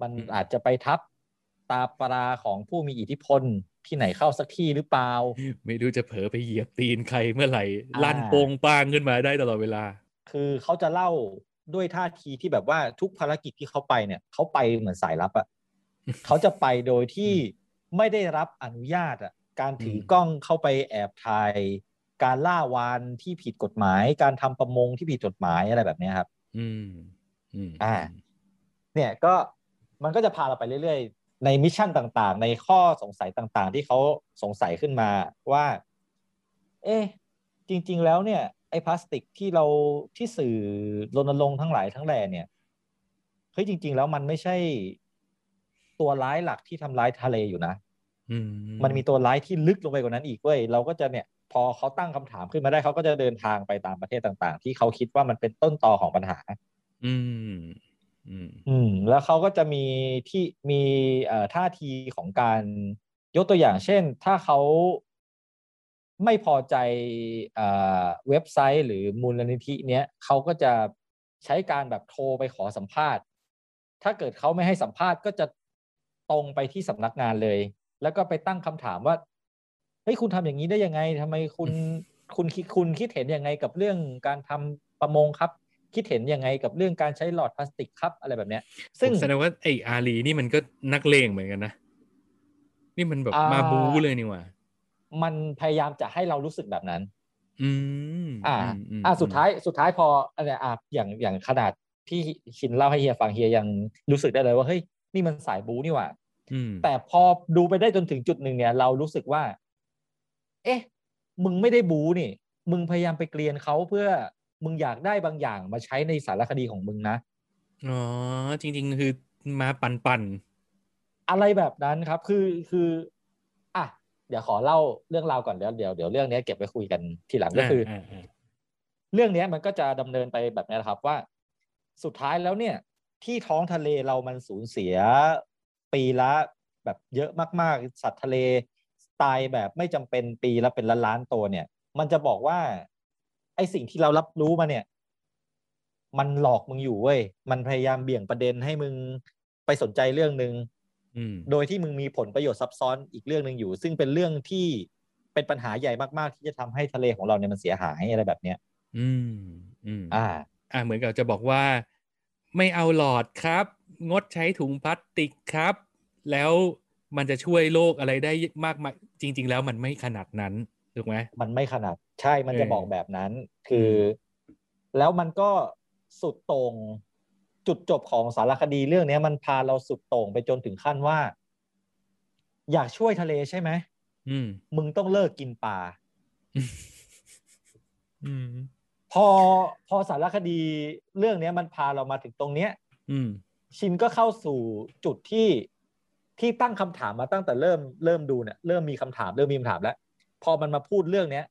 มันอาจจะไปทับตาปลาของผู้มีอิทธิพลที่ไหนเข้าสักที่หรือเปล่า ไม่รู้จะเผลอไปเหยียบตีนใครเมื่อไหร่อ่าลั่นโปงปางขึ้นมาได้ตลอดเวลา คือเขาจะเล่าด้วยท่าทีที่แบบว่าทุกภารกิจที่เขาไปเนี่ยเขาไปเหมือนสายลับอะเขาจะไปโดยที่ไม่ได้รับอนุญาตอะ การถือมกล้องเข้าไปแอบถ่าย การล่าวานที่ผิดกฎหมาย การทำประมงที่ผิดกฎหมายอะไรแบบเนี้ยครับอืมอืมอ่า เนี่ยก็มันก็จะพาเราไปเรื่อยๆ ในมิชชั่นต่างๆ ในข้อสงสัยต่างๆ ที่เขาสงสัยขึ้นมาว่า เอ๊ะจริง ๆ แล้วเนี่ยไอ้พลาสติกที่เราที่สื่อรณรงค์ทั้งหลายทั้งแหล่เนี่ยเฮ้ยจริง ๆ แล้วมันไม่ใช่ตัวร้ายหลักที่ทำร้ายทะเลอยู่นะอื มมันมีตัวร้ายที่ลึกลงไปกว่านั้นอีกเว้ยเราก็จะเนี่ยพอเขาตั้งคำถามขึ้นมาได้เขาก็จะเดินทางไปตามประเทศต่าง ๆ ที่เขาคิดว่ามันเป็นต้นตอของปัญหา อืมอืมอืมแล้วเขาก็จะมีที่มีเอ่อท่าทีของการยกตัวอย่างเช่น ถ้าเขาไม่พอใจเอ่อเว็บไซต์หรือมูลนิธิเนี้ยเขาก็จะใช้การแบบโทรไปขอสัมภาษณ์ ถ้าเกิดเขาไม่ให้สัมภาษณ์ก็จะตรงไปที่สำนักงานเลย แล้วก็ไปตั้งคำถามว่าเฮ้ยคุณทำอย่างนี้ได้ยังไงทำไมคุณคุณคิดคุณคิดเห็นยังไงกับเรื่องการทำประมงครับ คิดเห็นยังไงกับเรื่องการใช้หลอดพลาสติกครับอะไรแบบเนี้ย ซึ่งแสดงว่าไอ้อาลีนี่มันก็นักเลงเหมือนกันนะนี่มันแบบอ่ามมาบู๊เลยนี่หว่ามันพยายามจะให้เรารู้สึกแบบนั้น อืม อ่ามอ่า สุดท้าย สุดท้ายพออะไรอะอย่าง อย่างขนาดที่ชินเล่าให้เฮียฟังเฮียยังรู้สึกได้เลยว่า เฮ้ย นี่มันสายบูนี่หว่าอืม แต่พอดูไปได้จนถึงจุดหนึ่งเนี่ย เรารู้สึกว่า เอ๊ะ มึงไม่ได้บูนี่ มึงพยายามไปเกลียนเขาเพื่อมึงอยากได้บางอย่างมาใช้ในสารคดีของมึงนะ อ๋อ จริง ๆ คือมาปันปันอะไรแบบนั้นครับ คือคือ อะ เดี๋ยวขอเล่าเรื่องราวก่อนเดี๋ยวเดี๋ยวเดี๋ยวเรื่องนี้เก็บไว้คุยกันทีหลังก็คือออ่าอ่าเรื่องเนี้ยมันก็จะดำเนินไปแบบนี้นะครับว่า สุดท้ายแล้วเนี่ย ที่ท้องทะเลเรามันสูญเสีย ปีละแบบเยอะมากๆ สัตว์ทะเลตายแบบไม่จำเป็นปีละเป็นล้านๆตัวเนี่ย มันจะบอกว่า ไอสิ่งที่เรารับรู้มาเนี่ย มันหลอกมึงอยู่เว้ยมันพยายามเบี่ยงประเด็นให้มึงไปสนใจเรื่องหนึ่งอืมโดยที่มึงมีผลประโยชน์ซับซ้อนอีกเรื่องหนึ่งอยู่ ซึ่งเป็นเรื่องที่เป็นปัญหาใหญ่มากๆ ที่จะทำให้ทะเลของเราเนี่ยมันเสียหายอะไรแบบเนี้ย อืม อืม อ่า อ่า เหมือนกับจะบอกว่า ไม่เอาหลอดครับ งดใช้ถุงพลาสติกครับ แล้วมันจะช่วยโลกอะไรได้มากมายจริง ๆ แล้วมันไม่ขนาดนั้นถูกไหมมันไม่ขนาดใช่มันจะเออบอกแบบนั้น คือ แล้วมันก็สุดโต่งจุดจบของสารคดีเรื่องเนี้ยมันพาเราสุดโต่งไปจนถึงขั้นว่า อยากช่วยทะเลใช่ไหมอืมมึงต้องเลิกกินปลาอืม พอพอสารคดีเรื่องเนี้ยมันพาเรามาถึงตรงเนี้ย อืมชินก็เข้าสู่จุดที่ที่ตั้งคำถามมาตั้งแต่เริ่มเริ่มดูเนี่ยเริ่มมีคำถามเริ่มมีคำถามแล้ว พอมันมาพูดเรื่องเนี้ย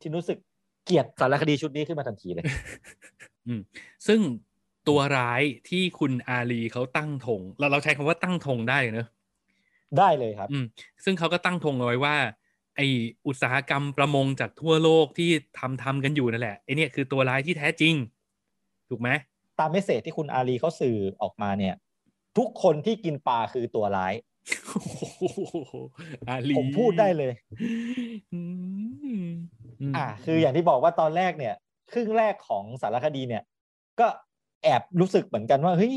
ชินรู้สึกเกลียดสารคดีชุดนี้ขึ้นมาทันทีเลย อืม ซึ่งตัวร้ายที่คุณอาลีเขาตั้งธงเราเราใช้คำว่าตั้งธงได้เนอะได้เลยครับ อืม ซึ่งเขาก็ตั้งธงเอาไว้ว่า ไออุตสาหกรรมประมงจากทั่วโลกที่ทำทำกันอยู่นั่นแหละไอเนี่ยคือตัวร้ายที่แท้จริง ถูกไหมตามเมสเซจที่คุณอาลีเขาสื่อออกมาเนี่ย ทุกคนที่กินปลาคือตัวร้ายโอ้โหอาลีผมพูดได้เลยอืมมอ่าคืออย่างที่บอกว่าตอนแรกเนี่ย ครึ่งแรกของสารคดีเนี่ย ก็แอบรู้สึกเหมือนกันว่าเฮ้ย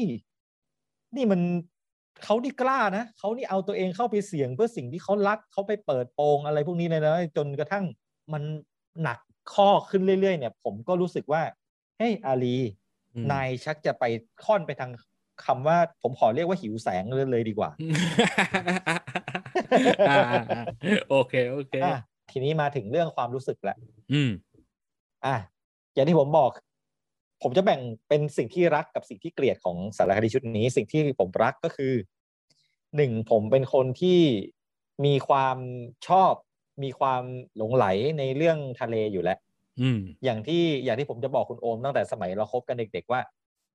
นี่มัน เขานี่กล้านะเขานี่เอาตัวเองเข้าไปเสี่ยงเพื่อสิ่งที่เขารักเขาไปเปิดโปงอะไรพวกนี้เลยนะจนกระทั่งมันหนักข้อขึ้นเรื่อยๆเนี่ย ผมก็รู้สึกว่าเฮ้ยอาลีอืมนายชักจะไปค่อนไปทางคำว่าผมขอเรียกว่าหิวแสงเลยเลยดีกว่าอ่าอ่าอ่าโอเค โอเคอะทีนี้มาถึงเรื่องความรู้สึกแหละอืม อะอย่างที่ผมบอก ผมจะแบ่งเป็นสิ่งที่รักกับสิ่งที่เกลียดของสารคดีชุดนี้ สิ่งที่ผมรักก็คือหนึ่งผมเป็นคนที่มีความชอบ มีความหลงไหลในเรื่องทะเลอยู่แล้วอืมอย่างที่อย่างที่ผมจะบอกคุณโอมตั้งแต่สมัยเราคบกันเด็ก ๆ ว่า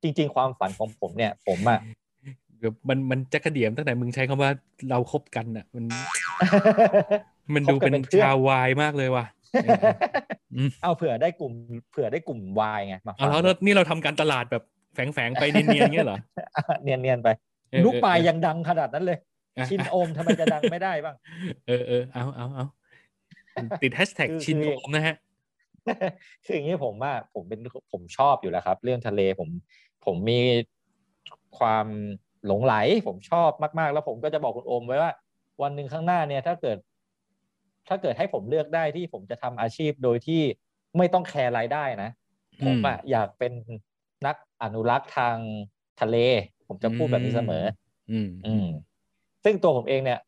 จริง ๆ ความฝันของผมเนี่ย ผมอะเดี๋ยวมันมันจะกระเดียมตั้งแต่มึงใช้คำว่าเราคบกันอะมัน มันดูเป็นคบกันเป็นเพื่อนชาววายมากเลยว่ะอืม เอาเผื่อได้กลุ่มเผื่อได้กลุ่มวายไงมาเอาฟังแล้วนี่เราทำการตลาดแบบแฝงๆไปเนียนๆเงี้ยเหรอเนียนเนียนๆไปเออลูกปลายเออยังดังขนาดนั้นเลยอะชินโอมทำไมจะดังไม่ได้บ้าง เออเออเอาเอาเอาติดแฮชแท็กคือชินคือโอมนะฮะคืออย่างนี้ผมว่าผมเป็นผมชอบอยู่แล้วครับ เรื่องทะเลผมผมมีความหลงไหล ผมชอบมาก ๆ แล้วผมก็จะบอกคุณโอมไว้ว่า วันหนึ่งข้างหน้าเนี่ย ถ้าเกิด ถ้าเกิดให้ผมเลือกได้ที่ผมจะทำอาชีพโดยที่ไม่ต้องแคร์รายได้นะอืมผมอะอยากเป็นนักอนุรักษ์ทางทะเล ผมจะพูดแบบนี้เสมอ อืมอืมซึ่งตัวผมเองเนี่ย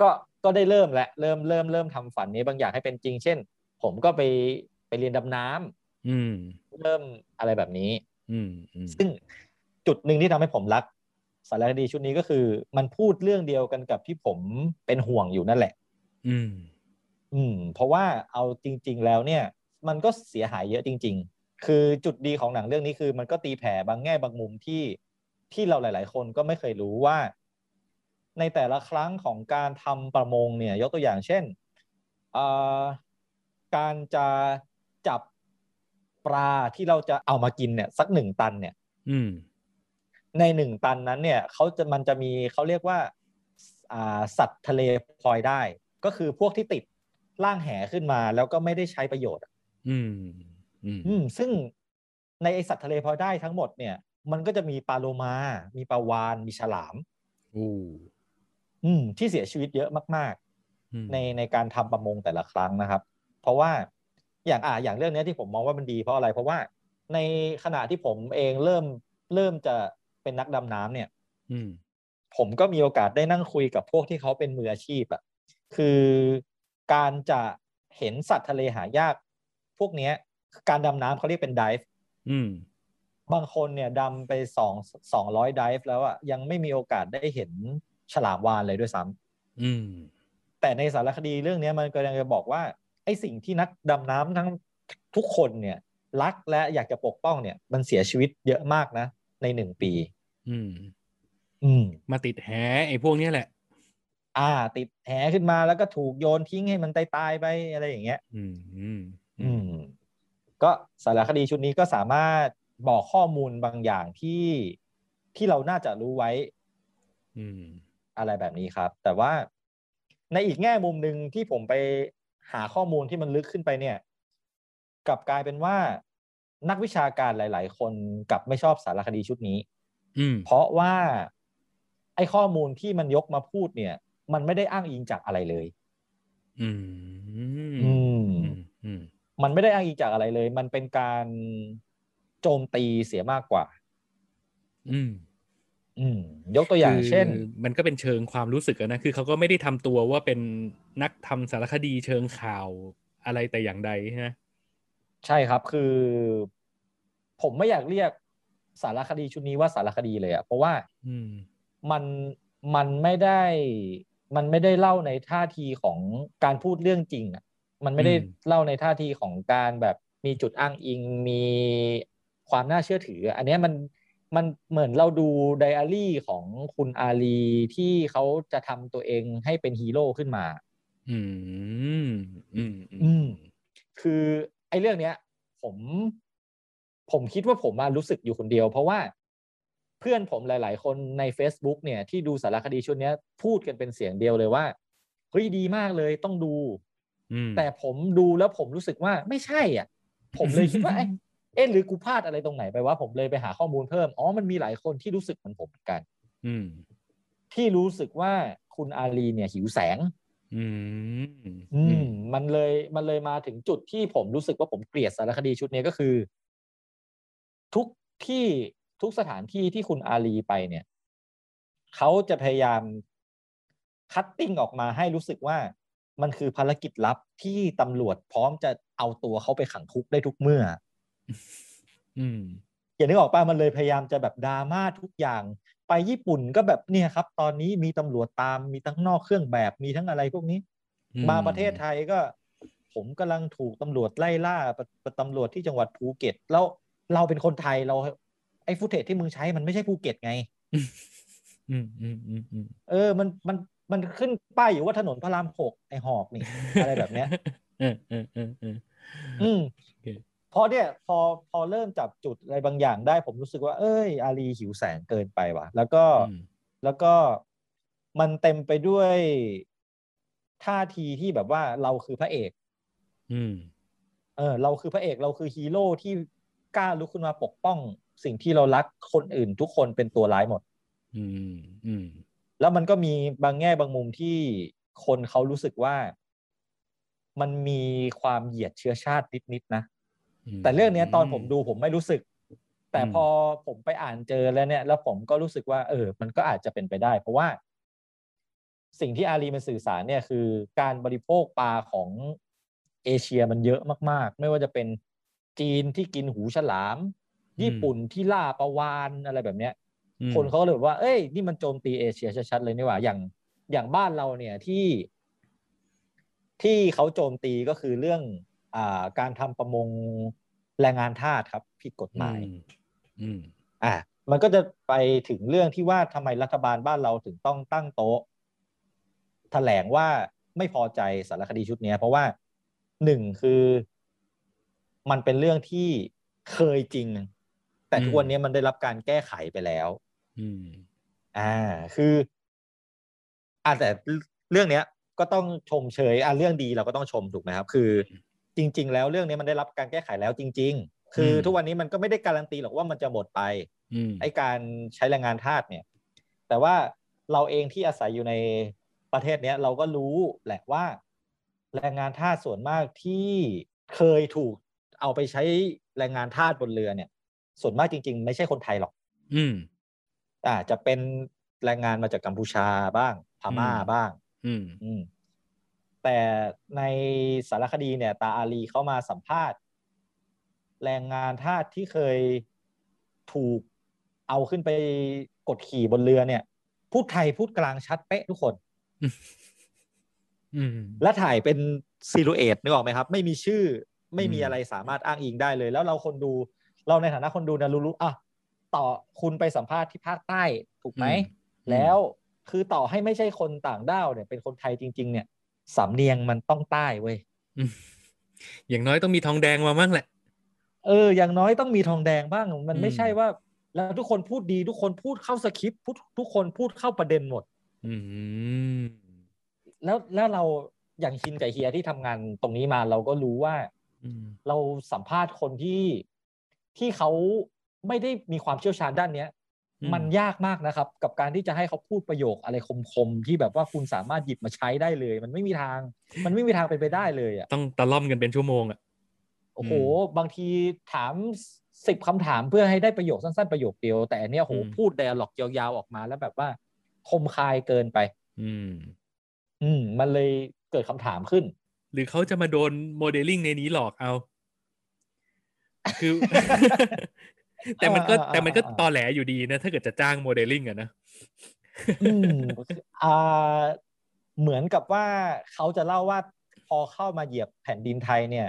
ก็ก็ได้เริ่มและเริ่มเริ่มเริ่มทำฝันนี้บางอย่างให้เป็นจริง เช่น ผมก็ไปไปเรียนดำน้ำอืม เริ่มอะไรแบบนี้ อืมอืมซึ่งจุดหนึ่งที่ทำให้ผมรักสารคดีชุดนี้ก็คือ มันพูดเรื่องเดียวกันกับที่ผมเป็นห่วงอยู่นั่นแหละ อืม อืม เพราะว่าเอาจริง ๆ แล้วเนี่ย มันก็เสียหายเยอะจริง ๆ คือจุดดีของหนังเรื่องนี้คือ มันก็ตีแผ่บางแง่บางมุมที่ที่เราหลาย ๆ คนก็ไม่เคยรู้ว่า ในแต่ละครั้งของการทำประมงเนี่ย ยกตัวอย่างเช่นเอ่อการจะจับปลาที่เราจะเอามากินเนี่ย สักหนึ่งตันเนี่ยอืมในหนึ่งตันนั้นเนี่ยเขาจะมันจะมีเขาเรียกว่าอ่าสัตว์ทะเลพลอยได้ ก็คือพวกที่ติด ล่างแหขึ้นมาแล้วก็ไม่ได้ใช้ประโยชน์อะอืมอืม อืม ซึ่งในไอสัตว์ทะเลพลอยได้ทั้งหมดเนี่ย มันก็จะมีปลาโลมา มีปลาวาน มีฉลามโอ้อืม ที่เสียชีวิตเยอะมากอืมๆในในการทำประมงแต่ละครั้งนะครับ เพราะว่าอย่างอ่าอย่างเรื่องเนี้ยที่ผมมองว่ามันดีเพราะอะไร เพราะว่าในขณะที่ผมเองเริ่มเริ่มจะเป็นนักดำน้ำเนี่ย อืมผมก็มีโอกาสได้นั่งคุยกับพวกที่เขาเป็นมืออาชีพอะคือ การจะเห็นสัตว์ทะเลหายาก พวกเนี้ยการดำน้ำเขาเรียกเป็นดิฟอืมบางคนเนี่ยดำไปสองสองร้อยดิฟแล้วอะยังไม่มีโอกาสได้เห็นฉลามวาฬเลยด้วยซ้ำอืมแต่ในสารคดีเรื่องเนี้ยมันก็ยังจะบอกว่าไอ้สิ่งที่นักดำน้ำทั้งทุกคนเนี่ย รักและอยากจะปกป้องเนี่ย มันเสียชีวิตเยอะมากนะ ในหนึ่งปี อืม อืม มาติดแหไอ้พวกเนี้ยแหละ อ่า ติดแหขึ้นมาแล้วก็ถูกโยนทิ้งให้มันตายตายๆไปอะไรอย่างเงี้ยอืมอืม อืม ก็สารคดีชุดนี้ก็สามารถบอกข้อมูลบางอย่างที่ที่เราน่าจะรู้ไว้ อืม อะไรแบบนี้ครับ แต่ว่าในอีกแง่มุมหนึ่งที่ผมไปหาข้อมูลที่มันลึกขึ้นไปเนี่ย กลับกลายเป็นว่านักวิชาการหลาย ๆ คนกลับไม่ชอบสารคดีชุดนี้อืมเพราะว่าไอ้ข้อมูลที่มันยกมาพูดเนี่ย มันไม่ได้อ้างอิงจากอะไรเลยอืมอืมอืมอืมมันไม่ได้อ้างอิงจากอะไรเลย มันเป็นการโจมตีเสียมากกว่า อืม อืม ยกตัวอย่างคือเช่น มันก็เป็นเชิงความรู้สึกอะนะ คือเขาก็ไม่ได้ทำตัวว่าเป็นนักทำสารคดีเชิงข่าวอะไรแต่อย่างใดใช่ไหมใช่ครับ คือ ผมไม่อยากเรียกสารคดีชุดนี้ว่าสารคดีเลยอะเพราะว่า อืม มันมันไม่ได้ มันไม่ได้เล่าในท่าทีของการพูดเรื่องจริงอะมันไม่ได้อืมเล่าในท่าทีของการแบบมีจุดอ้างอิงมีความน่าเชื่อถือ อันเนี้ยมันมันเหมือนเราดูไดอารี่ของคุณอาลีที่เขาจะทำตัวเองให้เป็นฮีโร่ขึ้นมา อืม อืม อืม คือไอ้เรื่องเนี้ย ผม ผมคิดว่าผมมารู้สึกอยู่คนเดียว เพราะว่าเพื่อนผมหลาย ๆ คนใน Facebook เนี่ยที่ดูสารคดีชุดเนี้ยพูดกันเป็นเสียงเดียวเลยว่าเฮ้ยดีมากเลยต้องดูอืมแต่ผมดูแล้วผมรู้สึกว่าไม่ใช่อะ ผมเลยคิดว่าเอ๊ะเอ๊ะหรือกูพลาดอะไรตรงไหนไปว่าผมเลยไปหาข้อมูลเพิ่ม อ๋อมันมีหลายคนที่รู้สึกเหมือนผมเหมือนกันอืมที่รู้สึกว่าคุณอาลีเนี่ยหิวแสง อืม อืม มันเลยมันเลยมาถึงจุดที่ผมรู้สึกว่าผมเกลียดสารคดีชุดนี้ก็คือ ทุกที่ ทุกสถานที่ที่คุณอาลีไปเนี่ยเขาจะพยายามคัตติ้งออกมาให้รู้สึกว่ามันคือภารกิจลับที่ตำรวจพร้อมจะเอาตัวเขาไปขังคุกได้ทุกเมื่อ อืมอย่างนึกออกป่ะมันเลยพยายามจะแบบดราม่าทุกอย่าง ไปญี่ปุ่นก็แบบเนี่ยครับ ตอนนี้มีตำรวจตามมีทั้งนอกเครื่องแบบมีทั้งอะไรพวกนี้อืมมาประเทศไทยก็ ผมกำลังถูกตำรวจไล่ล่าปะปะตำรวจที่จังหวัดภูเก็ต แล้วเราเป็นคนไทยเรา ไอ้ footage ที่มึงใช้มันไม่ใช่ภูเก็ตไงอืมอืมอืมอืมเออ มันมันมันขึ้นป้ายอยู่ว่าถนนพระรามหกไอหอกนี่ อะไรแบบเนี้ยเออเออเออเอออืมโอเคพอเนี่ยพอพอเริ่มจับจุดอะไรบางอย่างได้ผมรู้สึกว่า เอ้ย อาลีหิวแสงเกินไปว่ะ แล้วก็อืมแล้วก็มันเต็มไปด้วยท่าทีที่แบบว่าเราคือพระเอก อืม เออ เราคือพระเอกเราคือฮีโร่ที่กล้าลุกขึ้นมาปกป้อง สิ่งที่เรารักคนอื่นทุกคนเป็นตัวร้ายหมด อืมอืมแล้วมันก็มีบางแง่บางมุมที่คนเขารู้สึกว่า มันมีความเหยียดเชื้อชาตินิดๆนะมแต่เรื่องเนี้ยตอนผมดูผมไม่รู้สึก แต่อืมพอผมไปอ่านเจอแล้วเนี่ย แล้วผมก็รู้สึกว่า เออ มันก็อาจจะเป็นไปได้ เพราะว่า สิ่งที่อารีมันสื่อสารเนี่ยคือ การบริโภคปลาของเอเชียมันเยอะมาก ๆ ไม่ว่าจะเป็นจีนที่กินหูฉลาม ญี่ปุ่นที่ล่าปลาวานอะไรแบบเนี้ยอืมคนเขาก็เลยบอกว่า เอ้ย นี่มันโจมตีเอเชียชัดๆเลยนี่หว่า อย่างอย่างบ้านเราเนี่ยที่ ที่เขาโจมตีก็คือเรื่อง อ่า การทำประมงแรงงานทาสครับผิดกฎหมาย อืมอืมอะมันก็จะไปถึงเรื่องที่ว่าทำไมรัฐบาลบ้านเราถึงต้องตั้งโต๊ะแถลงว่าไม่พอใจสารคดีชุดเนี้ยเพราะว่าหนึ่งคือมันเป็นเรื่องที่เคยจริง แต่ทุกวันนี้มันได้รับการแก้ไขไปแล้วอืมอ่า คืออ่าแต่เรื่องเนี้ย ก็ต้องชมเชยอ่าเรื่องดีเราก็ต้องชมถูกไหมครับ คือ จริง ๆ แล้วเรื่องนี้มันได้รับการแก้ไขแล้วจริง ๆ คืออมทุกวันนี้มันก็ไม่ได้การันตีหรอกว่ามันจะหมดไปอืมไอ้การใช้แรงงานทาสเนี่ย แต่ว่าเราเองที่อาศัยอยู่ในประเทศเนี้ย เราก็รู้แหละว่า แรงงานทาสส่วนมากที่เคยถูกเอาไปใช้แรงงานทาสบนเรือเนี่ย ส่วนมากจริง ๆ ไม่ใช่คนไทยหรอก อืมอ่าจะเป็นแรงงานมาจากกัมพูชาบ้างพม่าอืมบ้าง อืมอืมแต่ในสารคดีเนี่ย ตาอาลีเข้ามาสัมภาษณ์ แรงงานทาสที่เคยถูกเอาขึ้นไปกดขี่บนเรือเนี่ย พูดไทยพูดกลางชัดเป๊ะทุกคนอืมและถ่ายเป็นซิลูเอตนึกออกไหมครับ ไม่มีชื่อ ไม่มีอืมอะไรสามารถอ้างอิงได้เลย แล้วเราคนดู เราในฐานะคนดูนะรู้ๆอะต่อคุณไปสัมภาษณ์ที่ภาคใต้ถูกไหม แล้วคือต่อให้ไม่ใช่คนต่างด้าวเนี่ยเป็นคนไทยจริง ๆ เนี่ยสำเนียงมันต้องใต้เว้ยอืมอย่างน้อยต้องมีทองแดงมาบ้างแหละ เออ อย่างน้อยต้องมีทองแดงบ้าง มันไม่อืมใช่ว่า แล้วทุกคนพูดดี ทุกคนพูดเข้าสคริปต์พูดทุกคนพูดเข้าประเด็นหมด อืมแล้วแล้วเราอย่างชินกับเฮียที่ทำงานตรงนี้มาเราก็รู้ว่าอืมเราสัมภาษณ์คนที่ ที่เขาไม่ได้มีความเชี่ยวชาญด้านเนี้ยอืมมันยากมากนะครับ กับการที่จะให้เขาพูดประโยคอะไรคมๆที่แบบว่าคุณสามารถหยิบมาใช้ได้เลย มันไม่มีทาง มันไม่มีทางเป็นไปได้เลยอะต้องตะล่อมกันเป็นชั่วโมงอะโอ้โหอืมบางทีถามสิบคำถามเพื่อให้ได้ประโยคสั้นๆประโยคเดียว แต่อันเนี้ยโหอืมพูดไดอะล็อกยาวๆออกมาแล้วแบบว่า คมคายเกินไป อืม อืม มันเลยเกิดคำถามขึ้น หรือเขาจะมาโดนโมเดลลิ่งในนี้หลอกเอา คือ แต่มันก็อ่าอ่าแต่มันก็อ่าตอแหลอยู่ดีนะ ถ้าเกิดจะจ้างโมเดลลิ่งอะนะอืมอ่าเหมือนกับว่าเขาจะเล่าว่าพอเข้ามาเหยียบแผ่นดินไทยเนี่ย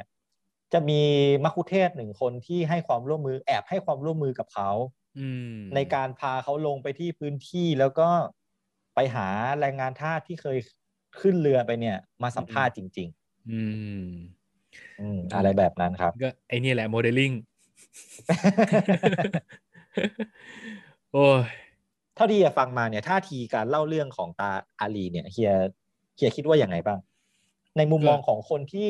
จะมีมัคคุเทศก์หนึ่งคนที่ให้ความร่วมมือแอบให้ความร่วมมือกับเขาอืมในการพาเขาลงไปที่พื้นที่แล้วก็ไปหาแรงงานทาสที่เคยขึ้นเรือไปเนี่ย มาสัมภาษณ์จริงอืมๆ อืมอะไรแบบนั้นครับ ก็ไอเนี่ยแหละโมเดลลิ่งโอ้ยเท่าที่เฮียฟังมาเนี่ยท่าทีการเล่าเรื่องของตาอาลีเนี่ยเฮียเฮียคิดว่าอย่างไงบ้าง ในมุมมองของคนที่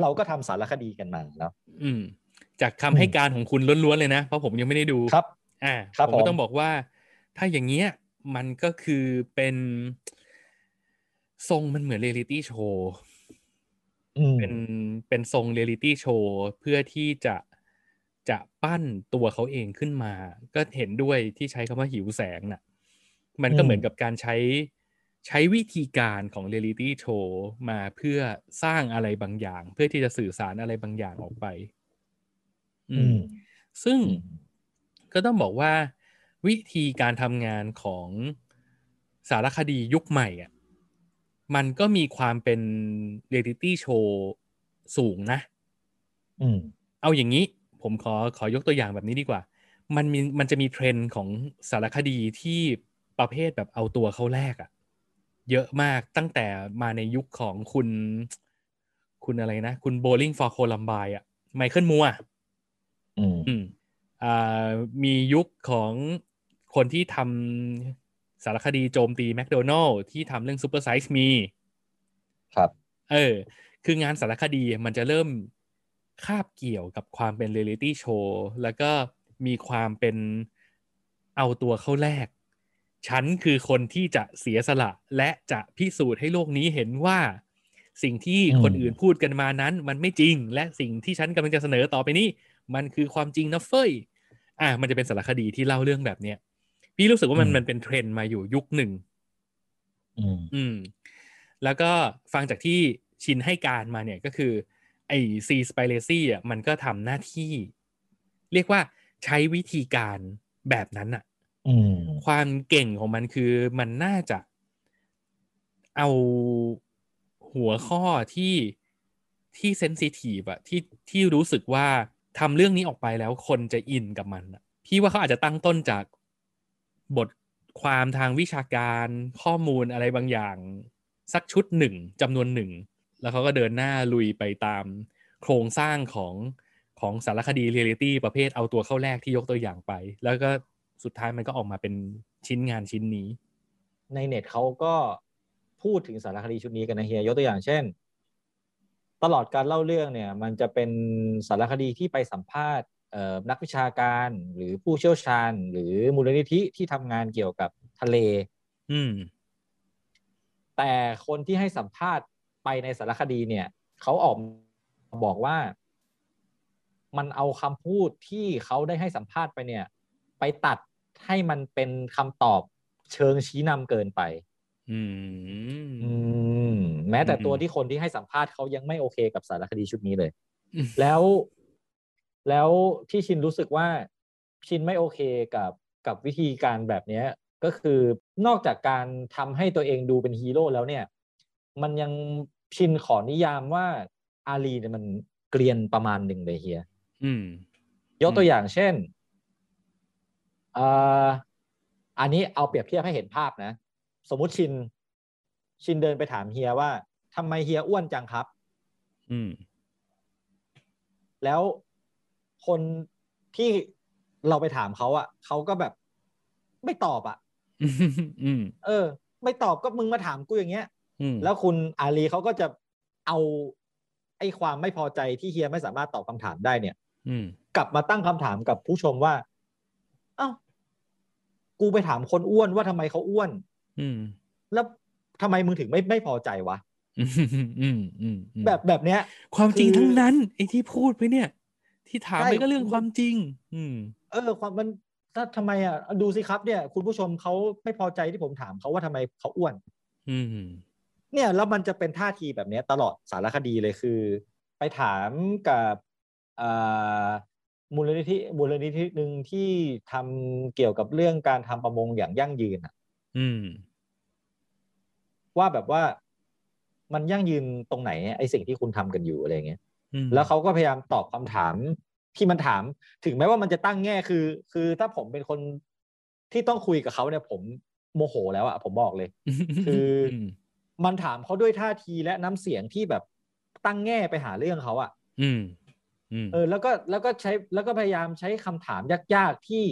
เราก็ทำสารคดีกันมาแล้วืม จากอืคำมให้การของคุณล้วนๆเลยนะ เพราะผมยังไม่ได้ดูครับ อ่าครับผมก็ผมต้องบอกว่า ถ้าอย่างเงี้ยมันก็คือเป็น ทรงมันเหมือนเรียลิตี้โชว์อืม เป็นเป็นทรงเรียลิตี้โชว์เพื่อที่จะจะปั้นตัวเขาเองขึ้นมา ก็เห็นด้วยที่ใช้คำว่าหิวแสงน่ะ มันก็อืมเหมือนกับการใช้ใช้วิธีการของเรียลิตี้โชว์มาเพื่อสร้างอะไรบางอย่าง เพื่อที่จะสื่อสารอะไรบางอย่างออกไป อืม ซึ่งก็ต้องบอกว่า วิธีการทำงานของสารคดียุคใหม่อะ มันก็มีความเป็นเรียลิตี้โชว์สูงนะ อืม เอาอย่างนี้ ผมขอขอยกตัวอย่างแบบนี้ดีกว่า มันมีมันจะมีเทรนด์ของสารคดีที่ประเภทแบบเอาตัวเข้าแลกอะเยอะมากตั้งแต่มาในยุคของคุณ คุณอะไรนะ คุณ Bowling for Columbine อะ Michael Moore อืมอืมอ่ามียุคของคนที่ทำ สารคดีโจมตีแมคโดนัลล์ที่ทำเรื่อง Super Size Me ครับ เออ คืองานสารคดีมันจะเริ่มคาบเกี่ยวกับความเป็นเรียลิตี้โชว์แล้วก็มีความเป็นเอาตัวเข้าแรก ฉันคือคนที่จะเสียสละและจะพิสูจน์ให้โลกนี้เห็นว่า สิ่งที่อืมคนอื่นพูดกันมานั้นมันไม่จริง และสิ่งที่ฉันกำลังจะเสนอต่อไปนี้ มันคือความจริงนะเฟ้ย อะมันจะเป็นสารคดีที่เล่าเรื่องแบบเนี้ย พี่รู้สึกว่ามันมันเป็นเทรนด์มาอยู่ยุคหนึ่งอืมอืม แล้วก็ฟังจากที่ชินให้การมาเนี่ยก็คือ ไอ้ Seaspiracy อะมันก็ทำหน้าที่ เรียกว่าใช้วิธีการแบบนั้นอะอืมความเก่งของมันคือมันน่าจะเอาหัวข้อที่ที่ sensitive อะที่ที่รู้สึกว่าทำเรื่องนี้ออกไปแล้วคนจะอินกับมันอะพี่ว่าเขาอาจจะตั้งต้นจาก บทความทางวิชาการข้อมูลอะไรบางอย่าง สักชุดหนึ่งจำนวนหนึ่ง แล้วเขาก็เดินหน้าลุยไปตามโครงสร้างของของสารคดีเรียลิตี้ประเภทเอาตัวเข้าแลกที่ยกตัวอย่างไป แล้วก็สุดท้ายมันก็ออกมาเป็นชิ้นงานชิ้นนี้ ในเน็ตเขาก็พูดถึงสารคดีชุดนี้กันนะเฮียยกตัวอย่างเช่น ตลอดการเล่าเรื่องเนี่ย มันจะเป็นสารคดีที่ไปสัมภาษณ์ นักวิชาการหรือผู้เชี่ยวชาญ หรือมูลนิธิที่ทำงานเกี่ยวกับทะเล อืม แต่คนที่ให้สัมภาษณ์ไปในสารคดีเนี่ยเขาออกมาบอกว่า มันเอาคำพูดที่เขาได้ให้สัมภาษณ์ไปเนี่ย ไปตัดให้มันเป็นคำตอบเชิงชี้นำเกินไป อืมอืมแม้แต่อืมตัวที่คนที่ให้สัมภาษณ์เขายังไม่โอเคกับสารคดีชุดนี้เลยอืมแล้ว แล้วที่ชินรู้สึกว่าชินไม่โอเคกับกับวิธีการแบบเนี้ยก็คือนอกจากการทำให้ตัวเองดูเป็นฮีโร่แล้วเนี่ย มันยังชินขอนิยามว่าอาลีเนี่ยมันเกลียนประมาณหนึ่งเลยเฮียอืมยกตัวอย่างเช่นเอ่ออันนี้เอาเปรียบเทียบให้เห็นภาพนะ สมมุติชิน ชินเดินไปถามเฮียว่าทำไมเฮียอ้วนจังครับ อืม แล้ว คนที่เราไปถามเขาอะเขาก็แบบไม่ตอบอะอืมเออ ไม่ตอบก็มึงมาถามกูอย่างเงี้ยอืมแล้วคุณอาลีเขาก็จะเอาไอ้ความไม่พอใจที่เฮียไม่สามารถตอบคำถามได้เนี่ยอืมกลับมาตั้งคำถามกับผู้ชมว่า เอ้า กูไปถามคนอ้วนว่าทำไมเขาอ้วน อืม แล้วทำไมมึงถึงไม่ไม่พอใจวะอืมอืมอืมอืมแบบแบบเนี้ย ความจริงคือทั้งนั้นไอ้ที่พูดไปเนี่ย ที่ถามใช่ไปก็เรื่องความจริง อืม เออ ความมันถ้าทำไมอะดูสิครับเนี่ย คุณผู้ชมเขาไม่พอใจที่ผมถามเขาว่าทำไมเขาอ้วน อืม เนี่ยแล้วมันจะเป็นท่าทีแบบเนี้ยตลอดสารคดีเลยคือ ไปถามกับอ่ามูลนิธิมูลนิธิหนึ่งที่ทำเกี่ยวกับเรื่องการทำประมงอย่างยั่งยืนอะอืม ว่าแบบว่ามันยั่งยืนตรงไหนไอ้สิ่งที่คุณทำกันอยู่อะไรเงี้ยอืม แล้วเขาก็พยายามตอบคำถามที่มันถาม ถึงแม้ว่ามันจะตั้งแง่คือ คือถ้าผมเป็นคนที่ต้องคุยกับเขาเนี่ย ผมโมโหแล้วอะผมบอกเลย คือมมันถามเขาด้วยท่าทีและน้ำเสียงที่แบบตั้งแง่ไปหาเรื่องเขาอะอืมอืมเออ แล้วก็แล้วก็ใช้แล้วก็พยายามใช้คำถามยากๆที่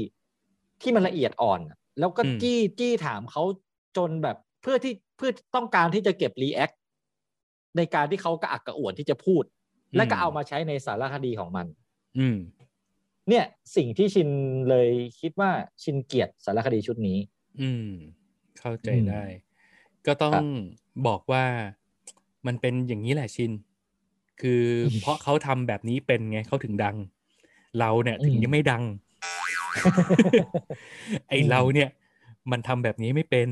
ที่มันละเอียดอ่อนอะแล้วก็อืมจี้จี้ถามเขาจนแบบเพื่อที่เพื่อต้องการที่จะเก็บรีแอคในการที่เขากระอักกระอ่วนที่จะพูด และก็เอามาใช้ในสารคดีของมัน อืม เนี่ยสิ่งที่ชินเลยคิดว่าชินเกลียดสารคดีชุดนี้ อืม เข้าใจอืมได้ ก็ต้อครังบบอกว่ามันเป็นอย่างนี้แหละชิน คือเพราะเขาทำแบบนี้เป็นไงเขาถึงดัง เราเนี่ยถึงยังไม่ดัง ไอเราเนี่ย มันทำแบบนี้ไม่เป็น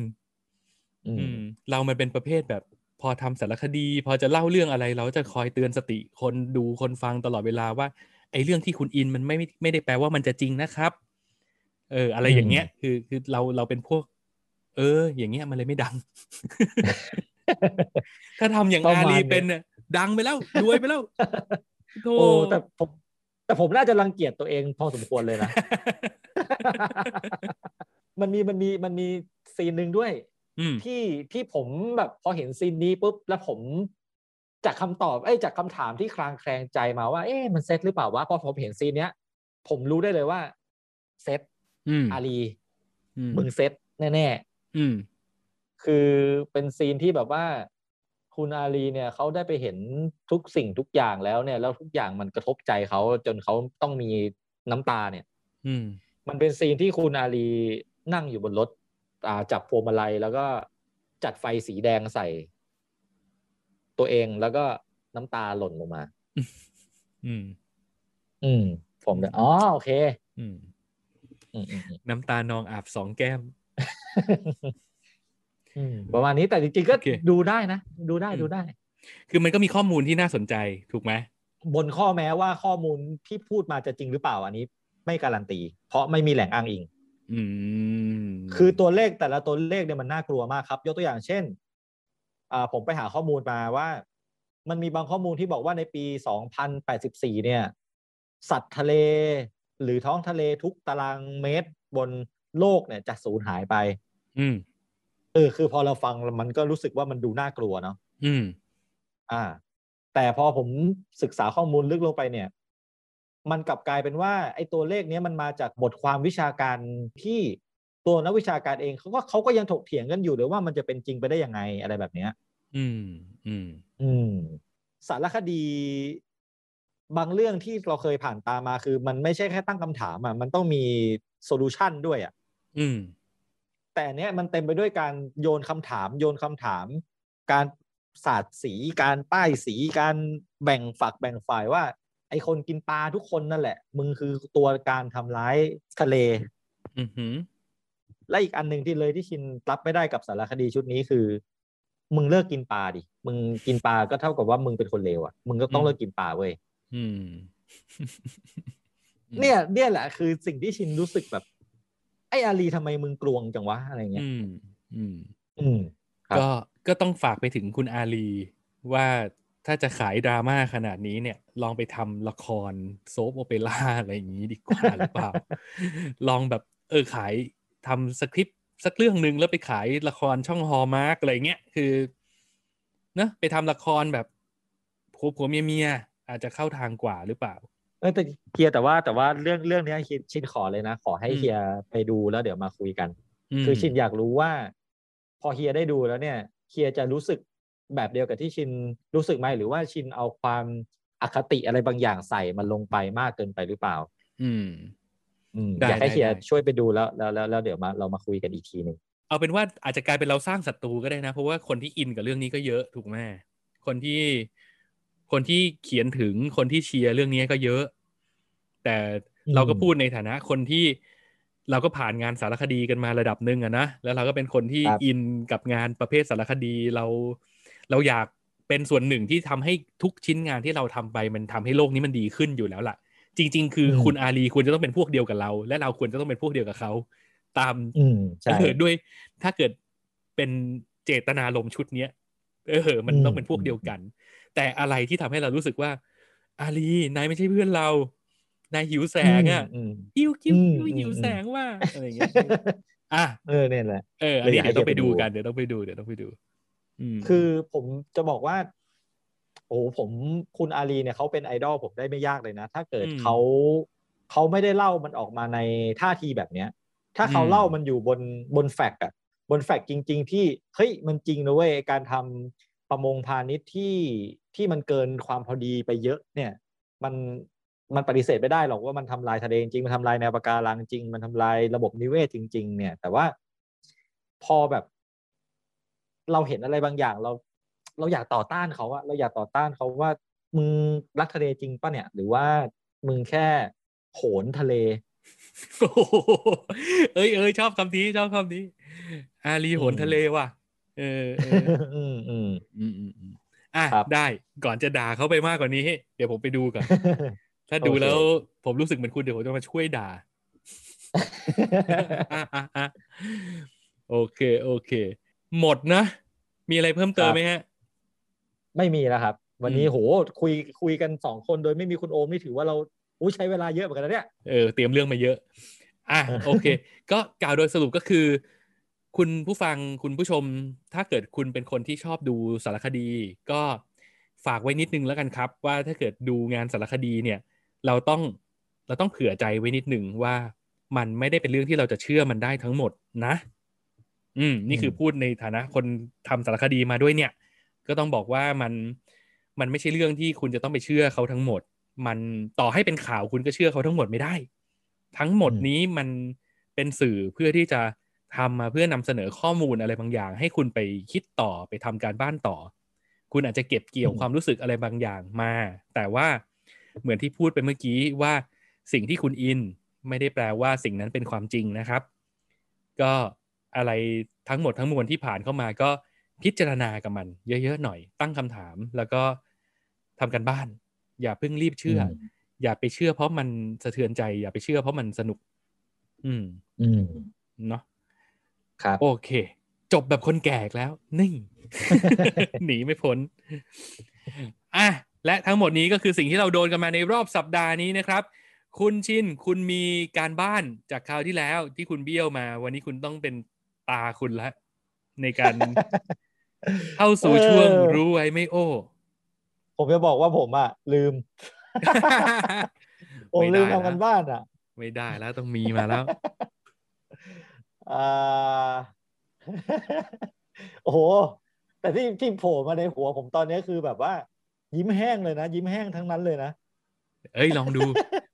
อือืมมเรามันเป็นประเภทแบบ พอทำสารคดี พอจะเล่าเรื่องอะไร เราจะคอยเตือนสติคนดูคนฟังตลอดเวลาว่าไอ้เรื่องที่คุณอินมันไม่ไม่ได้แปลว่ามันจะจริงนะครับ เออ อะไรอย่างเงี้ย คือคือเราเราเป็นพวก เออ อย่างเงี้ยมันเลยไม่ดัง ถ้าทำอย่างประอามาณลีนี้เป็นน่ะดังไปแล้วรวยไปแล้วโธ่โอ้แต่ผมแต่ผมน่าจะรังเกียจตัวเองพอสมควรเลยนะ มันมีมันมีมันมีซีนหนึ่งด้วยอืม ที่ที่ผมแบบพอเห็นซีนนี้ปุ๊บแล้วผมจากคำตอบเอ้ยจากคำถามที่คลางแคลงใจมาว่า เอ๊ะมันเซตหรือเปล่าวะพอผมเห็นซีนเนี้ย ผมรู้ได้เลยว่าเซตอืมอาลีอืมมึงเซตแน่อืมๆคือเป็นซีนที่แบบว่า คุณอาลีเนี่ยเขาได้ไปเห็นทุกสิ่งทุกอย่างแล้วเนี่ย แล้วทุกอย่างมันกระทบใจเขาจนเขาต้องมีน้ำตาเนี่ย อืมมันเป็นซีนที่คุณอาลีนั่งอยู่บนรถอ่า จับพวงมาลัยแล้วก็จัดไฟสีแดงใส่ ตัวเองแล้วก็น้ำตาหล่นลงมา อืม อืม ผมเนี่ยอ๋อโอเคอืมอืมอืมอืมน้ำตานองอาบสองแก้มอืมประมาณนี้แต่จริงๆก็โอเคดูได้นะ ดูได้อืมดูได้ คือมันก็มีข้อมูลที่น่าสนใจถูกไหมบนข้อแม้ว่าข้อมูลที่พูดมาจะจริงหรือเปล่าอันนี้ ไม่การันตี เพราะไม่มีแหล่งอ้างอิงอืม คือตัวเลขแต่ละตัวเลขเนี่ยมันน่ากลัวมากครับ ยกตัวอย่างเช่นอ่าผมไปหาข้อมูลมาว่า มันมีบางข้อมูลที่บอกว่าในปี 2084 เนี่ย สัตว์ทะเล หรือท้องทะเลทุกตารางเมตรบนโลกเนี่ยจะสูญหายไป อืมเออคือพอเราฟังมันก็รู้สึกว่ามันดูน่ากลัวเนาะอืม อ่า แต่พอผมศึกษาข้อมูลลึกลงไปเนี่ย มันกลับกลายเป็นว่าไอ้ตัวเลขเนี้ยมันมาจากบทความวิชาการที่ตัวนักวิชาการเองเขาก็เขาก็ยังถกเถียงกันอยู่เลยว่ามันจะเป็นจริงไปได้ยังไงอะไรแบบเนี้ย อืม อืม อืม สารคดีบางเรื่องที่เราเคยผ่านตามมาคือ มันไม่ใช่แค่ตั้งคำถามอะมันต้องมีโซลูชันด้วยอะ อืม แต่อันเนี้ยมันเต็มไปด้วยการโยนคำถาม โยนคำถาม การสาดสีการป้ายสีการแบ่งฝักแบ่งฝ่ายว่า ไอคนกินปลาทุกคนนั่นแหละ มึงคือตัวการทำร้ายทะเล อืมหืมและอีกอันหนึ่งที่เลยที่ชินรับไม่ได้กับสารคดีชุดนี้คือ มึงเลิกกินปลาดิ มึงกินปลาก็เท่ากับว่ามึงเป็นคนเลวอะ มึงก็ต้องเลิกกินปลาเว้ยอืมเนี่ย เนี่ยแหละคือสิ่งที่ชินรู้สึกแบบ ไอ้อาลีทำไมมึงกลวงจังวะอะไรเงี้ย อืม อืม อืมครับก็ ก็ต้องฝากไปถึงคุณอาลีว่า ถ้าจะขายดราม่าขนาดนี้เนี่ย ลองไปทำละคร soap opera อะไรอย่างนี้ดีกว่าหรือเปล่า ลองแบบเออขายทำสคริปต์สักเรื่องหนึ่งแล้วไปขายละครช่อง Hallmark อะไรเงี้ยคือเนอะไปทำละครแบบผัวผัวเมียเมียอาจจะเข้าทางกว่าหรือเปล่าเออแต่เฮียแต่ว่าแต่ว่าเรื่องเรื่องเนี้ยชินชินขอเลยนะ ขอให้อืมเฮียไปดูแล้วเดี๋ยวมาคุยกันคือชินอยากรู้ว่า พอเฮียได้ดูแล้วเนี่ยเฮียจะรู้สึก แบบเดียวกับที่ชินรู้สึกไหมหรือว่าชินเอาความอคติอะไรบางอย่างใส่มันลงไปมากเกินไปหรือเปล่า อืมอืมได้อยากให้ได้เฮียได้ช่วยไปดูแล้วแล้วแล้วแล้วเดี๋ยวมาเรามาคุยกันอีกทีหนึ่งเอาเป็นว่าอาจจะกลายเป็นเราสร้างศัตรูก็ได้นะ เพราะว่าคนที่อินกับเรื่องนี้ก็เยอะถูกไหมคนที่คนที่เขียนถึงคนที่เชียร์เรื่องนี้ก็เยอะ แต่เราก็พูดในฐานะคนที่เราก็ผ่านงานสารคดีกันมาระดับหนึ่งอะนะแล้วเราก็เป็นคนที่อินกับงานประเภทสารคดีเรา เราอยากเป็นส่วนหนึ่งที่ทำให้ทุกชิ้นงานที่เราทำไป มันทำให้โลกนี้มันดีขึ้นอยู่แล้วล่ะ จริง ๆ คืออคุณอาลีควรจะต้องเป็นพวกเดียวกับเรา และเราควรจะต้องเป็นพวกเดียวกับเขา ตามอืมใช่เออด้วย ถ้าเกิดเป็นเจตนารมณ์ชุดเนี้ยเออ มันต้องเป็นพวกเดียวกัน แต่อะไรที่ทำให้เรารู้สึกว่า อาลีนายไม่ใช่เพื่อนเรานายหิวแสงอะอืมหิวหิวอืมหิวอืมหิวอืมแสงว่าอะไรอย่างเงี้ยอะเออเนี่ยแหละเอออันนี้เลยอยากให้เดี๋ยวต้องไปเฮียไปดูดูกันเดี๋ยวต้องไปดูเดี๋ยวต้องไปดูอืม คือผมจะบอกว่า โอ้โหผมคุณอาลีเนี่ยเขาเป็นไอดอลผมได้ไม่ยากเลยนะ ถ้าเกิดอืมเขาเขาไม่ได้เล่ามันออกมาในท่าทีแบบเนี้ย ถ้าเขาอืมเล่ามันอยู่บนบนแฟกต์อะบนแฟกต์จริง ๆ ที่เฮ้ยมันจริงนะเว้ยการทำประมงพาณิชย์ที่ที่มันเกินความพอดีไปเยอะ เนี่ย มันมันปฏิเสธไม่ได้หรอกว่ามันทำลายทะเลจริงมันทำลายแนวปะการังจริง มันทำลายระบบนิเวศจริง ๆ เนี่ย แต่ว่าพอแบบ เราเห็นอะไรบางอย่างเรา เราอยากต่อต้านเขาอะเราอยากต่อต้านเขาว่ามึงรักทะเลจริงปะเนี่ย หรือว่ามึงแค่โหนทะเลโอ้โหเอ้ยเอ้ยชอบคำนี้ชอบคำนี้ อาลีโหนอืมทะเลว่ะเเออเอออืมอืมอืมอืมอืมอะครับได้ก่อนจะด่าเขาไปมากกว่านี้ เดี๋ยวผมไปดูก่อน ถ้าดูโอเคแล้วผมรู้สึกเหมือนคุณเดี๋ยวผมจะมาช่วยด่าอะอะอะโอเค โอเค หมดนะ มีอะไรเพิ่มเติมไหมฮะ ไม่มีแล้วครับ วันนี้อืมโหคุยคุยกันสองคนโดยไม่มีคุณโอมนี่ถือว่าเราอู้ใช้เวลาเยอะเหมือนกันนะเนี่ยเออเตรียมเรื่องมาเยอะ อะโอเค ก็กล่าวโดยสรุปก็คือ คุณผู้ฟังคุณผู้ชม ถ้าเกิดคุณเป็นคนที่ชอบดูสารคดี ก็ฝากไว้นิดนึงแล้วกันครับ ว่าถ้าเกิดดูงานสารคดีเนี่ย เราต้องเราต้องเผื่อใจไว้นิดนึงว่ามันไม่ได้เป็นเรื่องที่เราจะเชื่อมันได้ทั้งหมดนะ อืมนี่คือพูดในฐานะคนทำสารคดีมาด้วยเนี่ย ก็ต้องบอกว่ามันมันไม่ใช่เรื่องที่คุณจะต้องไปเชื่อเขาทั้งหมด มันต่อให้เป็นข่าวคุณก็เชื่อเขาทั้งหมดไม่ได้ ทั้งหมดอืมนี้มันเป็นสื่อเพื่อที่จะทำมาเพื่อนำเสนอข้อมูลอะไรบางอย่าง ให้คุณไปคิดต่อไปทำการบ้านต่อ คุณอาจจะเก็บเกี่ยวความรู้สึกอะไรบางอย่างมา แต่ว่าเหมือนที่พูดไปเมื่อกี้ว่าสิ่งที่คุณอินไม่ได้แปลว่าสิ่งนั้นเป็นความจริงนะครับ ก็ อะไรทั้งหมดทั้งมวลที่ผ่านเข้ามาก็พิจารณากับมัน เยอะๆหน่อย ตั้งคำถามแล้วก็ทำกันบ้าน อย่าเพิ่งรีบเชื่ออมอย่าไปเชื่อ เพราะมันสะเทือนใจ อย่าไปเชื่อ เพราะมันสนุก อืม อืมเนาะครับ โอเค จบแบบคนแก่อีกแล้วนี่หนีไม่พ้นอะและทั้งหมดนี้ก็คือสิ่งที่เราโดนกันมาในรอบสัปดาห์นี้นะครับ คุณชิน คุณมีการบ้านจากคราวที่แล้วที่คุณเบี้ยวมา วันนี้คุณต้องเป็น ตาคุณละ ในการเข้าสู่ช่วงเออรู้ไว้ไม่โอ้ ผมจะบอกว่าผมอะ ลืมผมไม่ลืได้มทำกันแล้วบ้านอะ ไม่ได้แล้วต้องมีมาแล้วอ่าโอ้โห แต่ที่ที่โผล่มาในหัวผมตอนนี้คือแบบว่า ยิ้มแห้งเลยนะ ยิ้มแห้งทั้งนั้นเลยนะ เอ้ยลองดู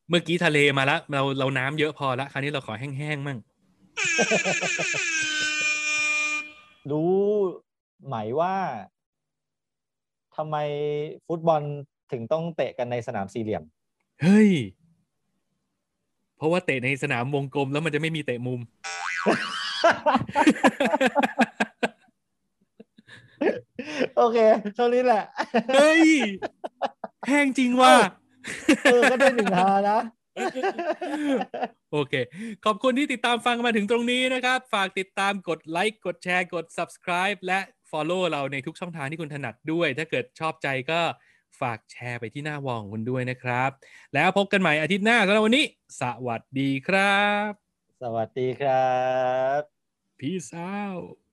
เมื่อกี้ทะเลมาแล้วเราเราน้ำเยอะพอละคราวนี้เราขอแห้งๆมั่ง รู้ไหมว่าทำไมฟุตบอลถึงต้องเตะกันในสนามสี่เหลี่ยม เฮ้ย เพราะว่าเตะในสนามวงกลมแล้วมันจะไม่มีเตะมุม โอเคเท่านี้แหละ เฮ้ยแห้งจริงว่ะเออก็ได้หนึ่งฮานะ โอเค ขอบคุณที่ติดตามฟังมาถึงตรงนี้นะครับ ฝากติดตามกดไลค์กดแชร์กด subscribe และ follow เราในทุกช่องทางที่คุณถนัดด้วย ถ้าเกิดชอบใจก็ฝากแชร์ไปที่หน้าวองคุณด้วยนะครับ แล้วพบกันใหม่อาทิตย์หน้าสำหรับวันนี้ สวัสดีครับ สวัสดีครับ peace out